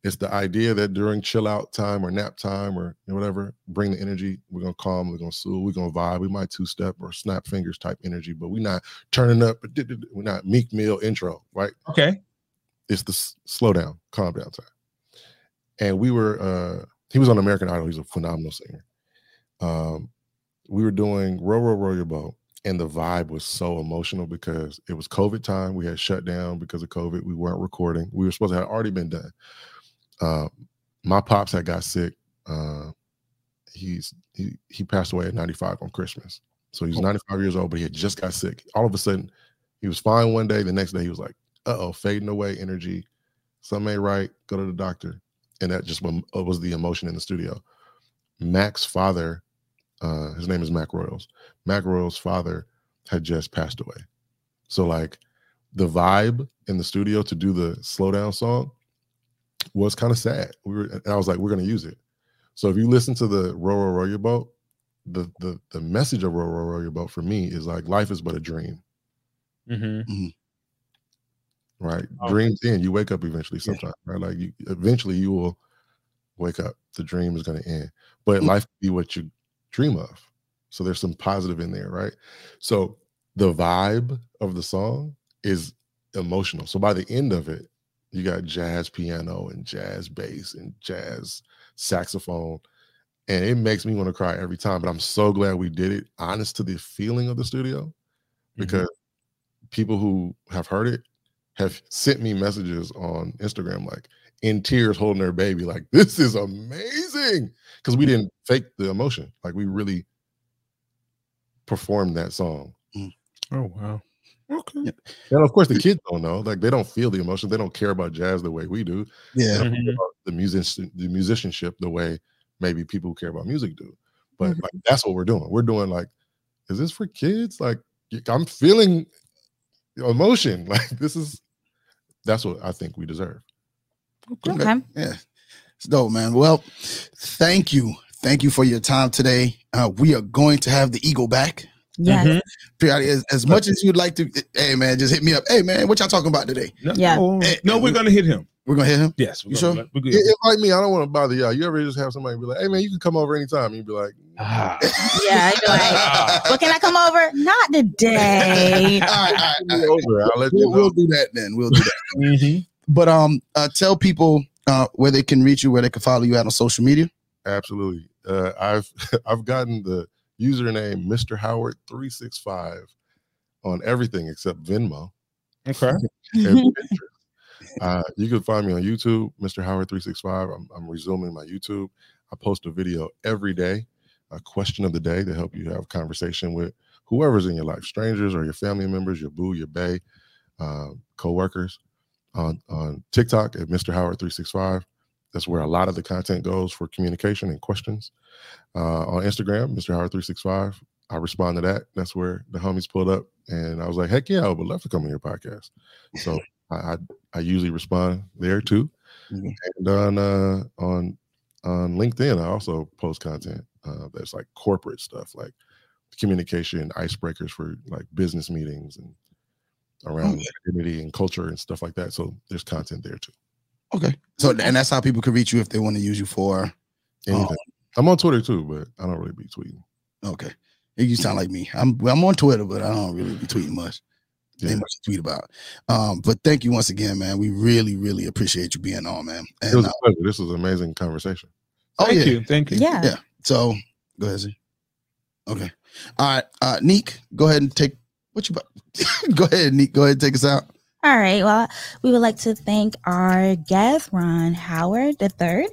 It's the idea that during chill out time or nap time or you know, whatever, bring the energy. We're gonna calm, we're gonna soothe, we're gonna vibe. We might two step or snap fingers type energy, but we're not turning up. We're not Meek Mill intro, right? Okay. It's the s- slow down, calm down time. And we were, uh, he was on American Idol. He's a phenomenal singer. Um, we were doing Row Row Row Your Boat, and the vibe was so emotional because it was COVID time. We had shut down because of COVID. We weren't recording. We were supposed to have already been done. Uh, my pops had got sick. Uh, he's he he passed away at 95 on Christmas. So he was 95 years old, but he had just got sick. All of a sudden, he was fine one day. The next day, he was like, "Uh oh, fading away energy." something ain't right, go to the doctor. And that just was the emotion in the studio. Mac's father, uh, his name is Mac Royals. Mac Royals' father had just passed away. So like the vibe in the studio to do the slow down song was kind of sad. We were and I was like, we're gonna use it. So if you listen to the row row row your boat, the the the message of row row row your boat for me is like life is but a dream, Mm-hmm. right? Oh. Dreams end. You wake up eventually sometime, right? Like you eventually you will wake up. The dream is gonna end. But Mm. life can be what you dream of. So there's some positive in there, right? So the vibe of the song is emotional. So by the end of it, you got jazz piano and jazz bass and jazz saxophone. And it makes me want to cry every time. But I'm so glad we did it, honest to the feeling of the studio, mm-hmm. because people who have heard it have sent me messages on Instagram, like in tears, holding their baby, like, this is amazing. Because we didn't fake the emotion. Like we really performed that song. Oh wow. Okay. And of course, the kids don't know. Like they don't feel the emotion. They don't care about jazz the way we do. Yeah. don't care Mhm. the music, the musicianship, the way maybe people who care about music do. But Mhm. like that's what we're doing. We're doing like, is this for kids? Like i'm feeling emotion. [LAUGHS] Like this is that's what I think we deserve. Okay. Yeah. It's dope, man. Well, thank you. Thank you for your time today. Uh, we are going to have the Eagle back. Yes. Mhm. As, as much as you'd like to, hey man, just hit me up. Hey man, what y'all talking about today? No, Yeah. no, Eh, no, we're gonna hit him. We're gonna hit him. Yes. We're You gonna, sure? We're good. Yeah, Invite me. I don't want to bother y'all. You ever just have somebody be like, "Hey man, you can come over anytime." You'd be like, Ah. [LAUGHS] Yeah. I'd be like, [LAUGHS] well, can I come over? Not today. [LAUGHS] all right, all right, all right. over. I'll let you We'll, know. we'll do that then. We'll do that. Mhm. But um, uh, tell people uh where they can reach you, where they can follow you out on social media. Absolutely. Uh, I've [LAUGHS] I've gotten the username Mr. Howard three six five on everything except Venmo Okay. [LAUGHS] [LAUGHS] Uh, you can find me on YouTube, Mr. Howard three six five. I'm I'm resuming my YouTube. I post a video every day, a question of the day to help you have conversation with whoever's in your life, strangers or your family members, your boo, your bae, uh, co-workers. On on TikTok at Mr. Howard three six five. That's where a lot of the content goes for communication and questions. Uh, on Instagram, Mr. Howard three six five. I respond to that. That's where the homies pulled up, and I was like, "Heck yeah, I would love to come on your podcast." So I, I I usually respond there too, Mhm. and on uh, on on LinkedIn, I also post content uh, that's like corporate stuff, like communication icebreakers for like business meetings and around identity and culture and stuff like that. So there's content there too. Okay. So and that's how people can reach you if they want to use you for. Anything. I'm on Twitter too, but I don't really be tweeting. Okay. You sound like me. I'm well, I'm on Twitter, but I don't really be [LAUGHS] tweeting much. Yeah. Ain't much to tweet about. Um, but thank you once again, man. We really, really appreciate you being on, man. It And was uh, pleasure. This was an amazing conversation. oh Thank yeah, you. Thank you. yeah. Yeah. so go ahead, Z. Okay. All right. Uh Neek, go ahead and take what you about. [LAUGHS] go ahead, Neek. Go ahead and take us out. All right. Well, we would like to thank our guest, Ron Howard III,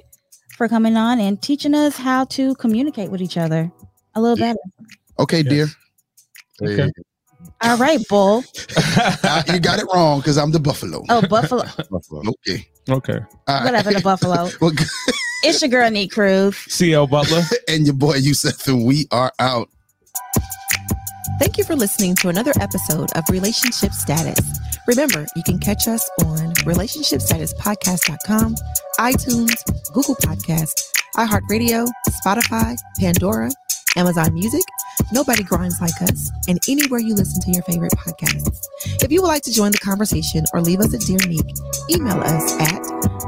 for coming on and teaching us how to communicate with each other a little better. Okay, Yes. dear. Okay. Hey, All right, Bull. You got it wrong because I'm the buffalo. Oh, Buffalo. Buffalo. Okay. okay. All right. Whatever, the Buffalo. [LAUGHS] Well, It's your girl, Neek Cruz. CL Butler. [LAUGHS] and your boy Yusef, and we are out. Thank you for listening to another episode of Relationship Status. Remember, you can catch us on relationshipstatuspodcast.com, iTunes, Google Podcasts, iHeartRadio, Spotify, Pandora, Amazon Music, Nobody Grinds Like Us, and anywhere you listen to your favorite podcasts. If you would like to join the conversation or leave us a dear Neek, email us at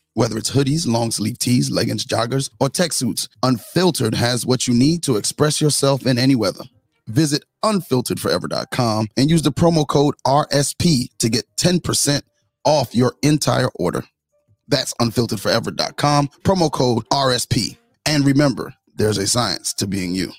Whether it's hoodies, long sleeve tees, leggings, joggers, or tech suits, Unfiltered has what you need to express yourself in any weather. Visit unfilteredforever.com and use the promo code RSP to get 10% off your entire order. That's unfilteredforever.com, promo code RSP. And remember, there's a science to being you.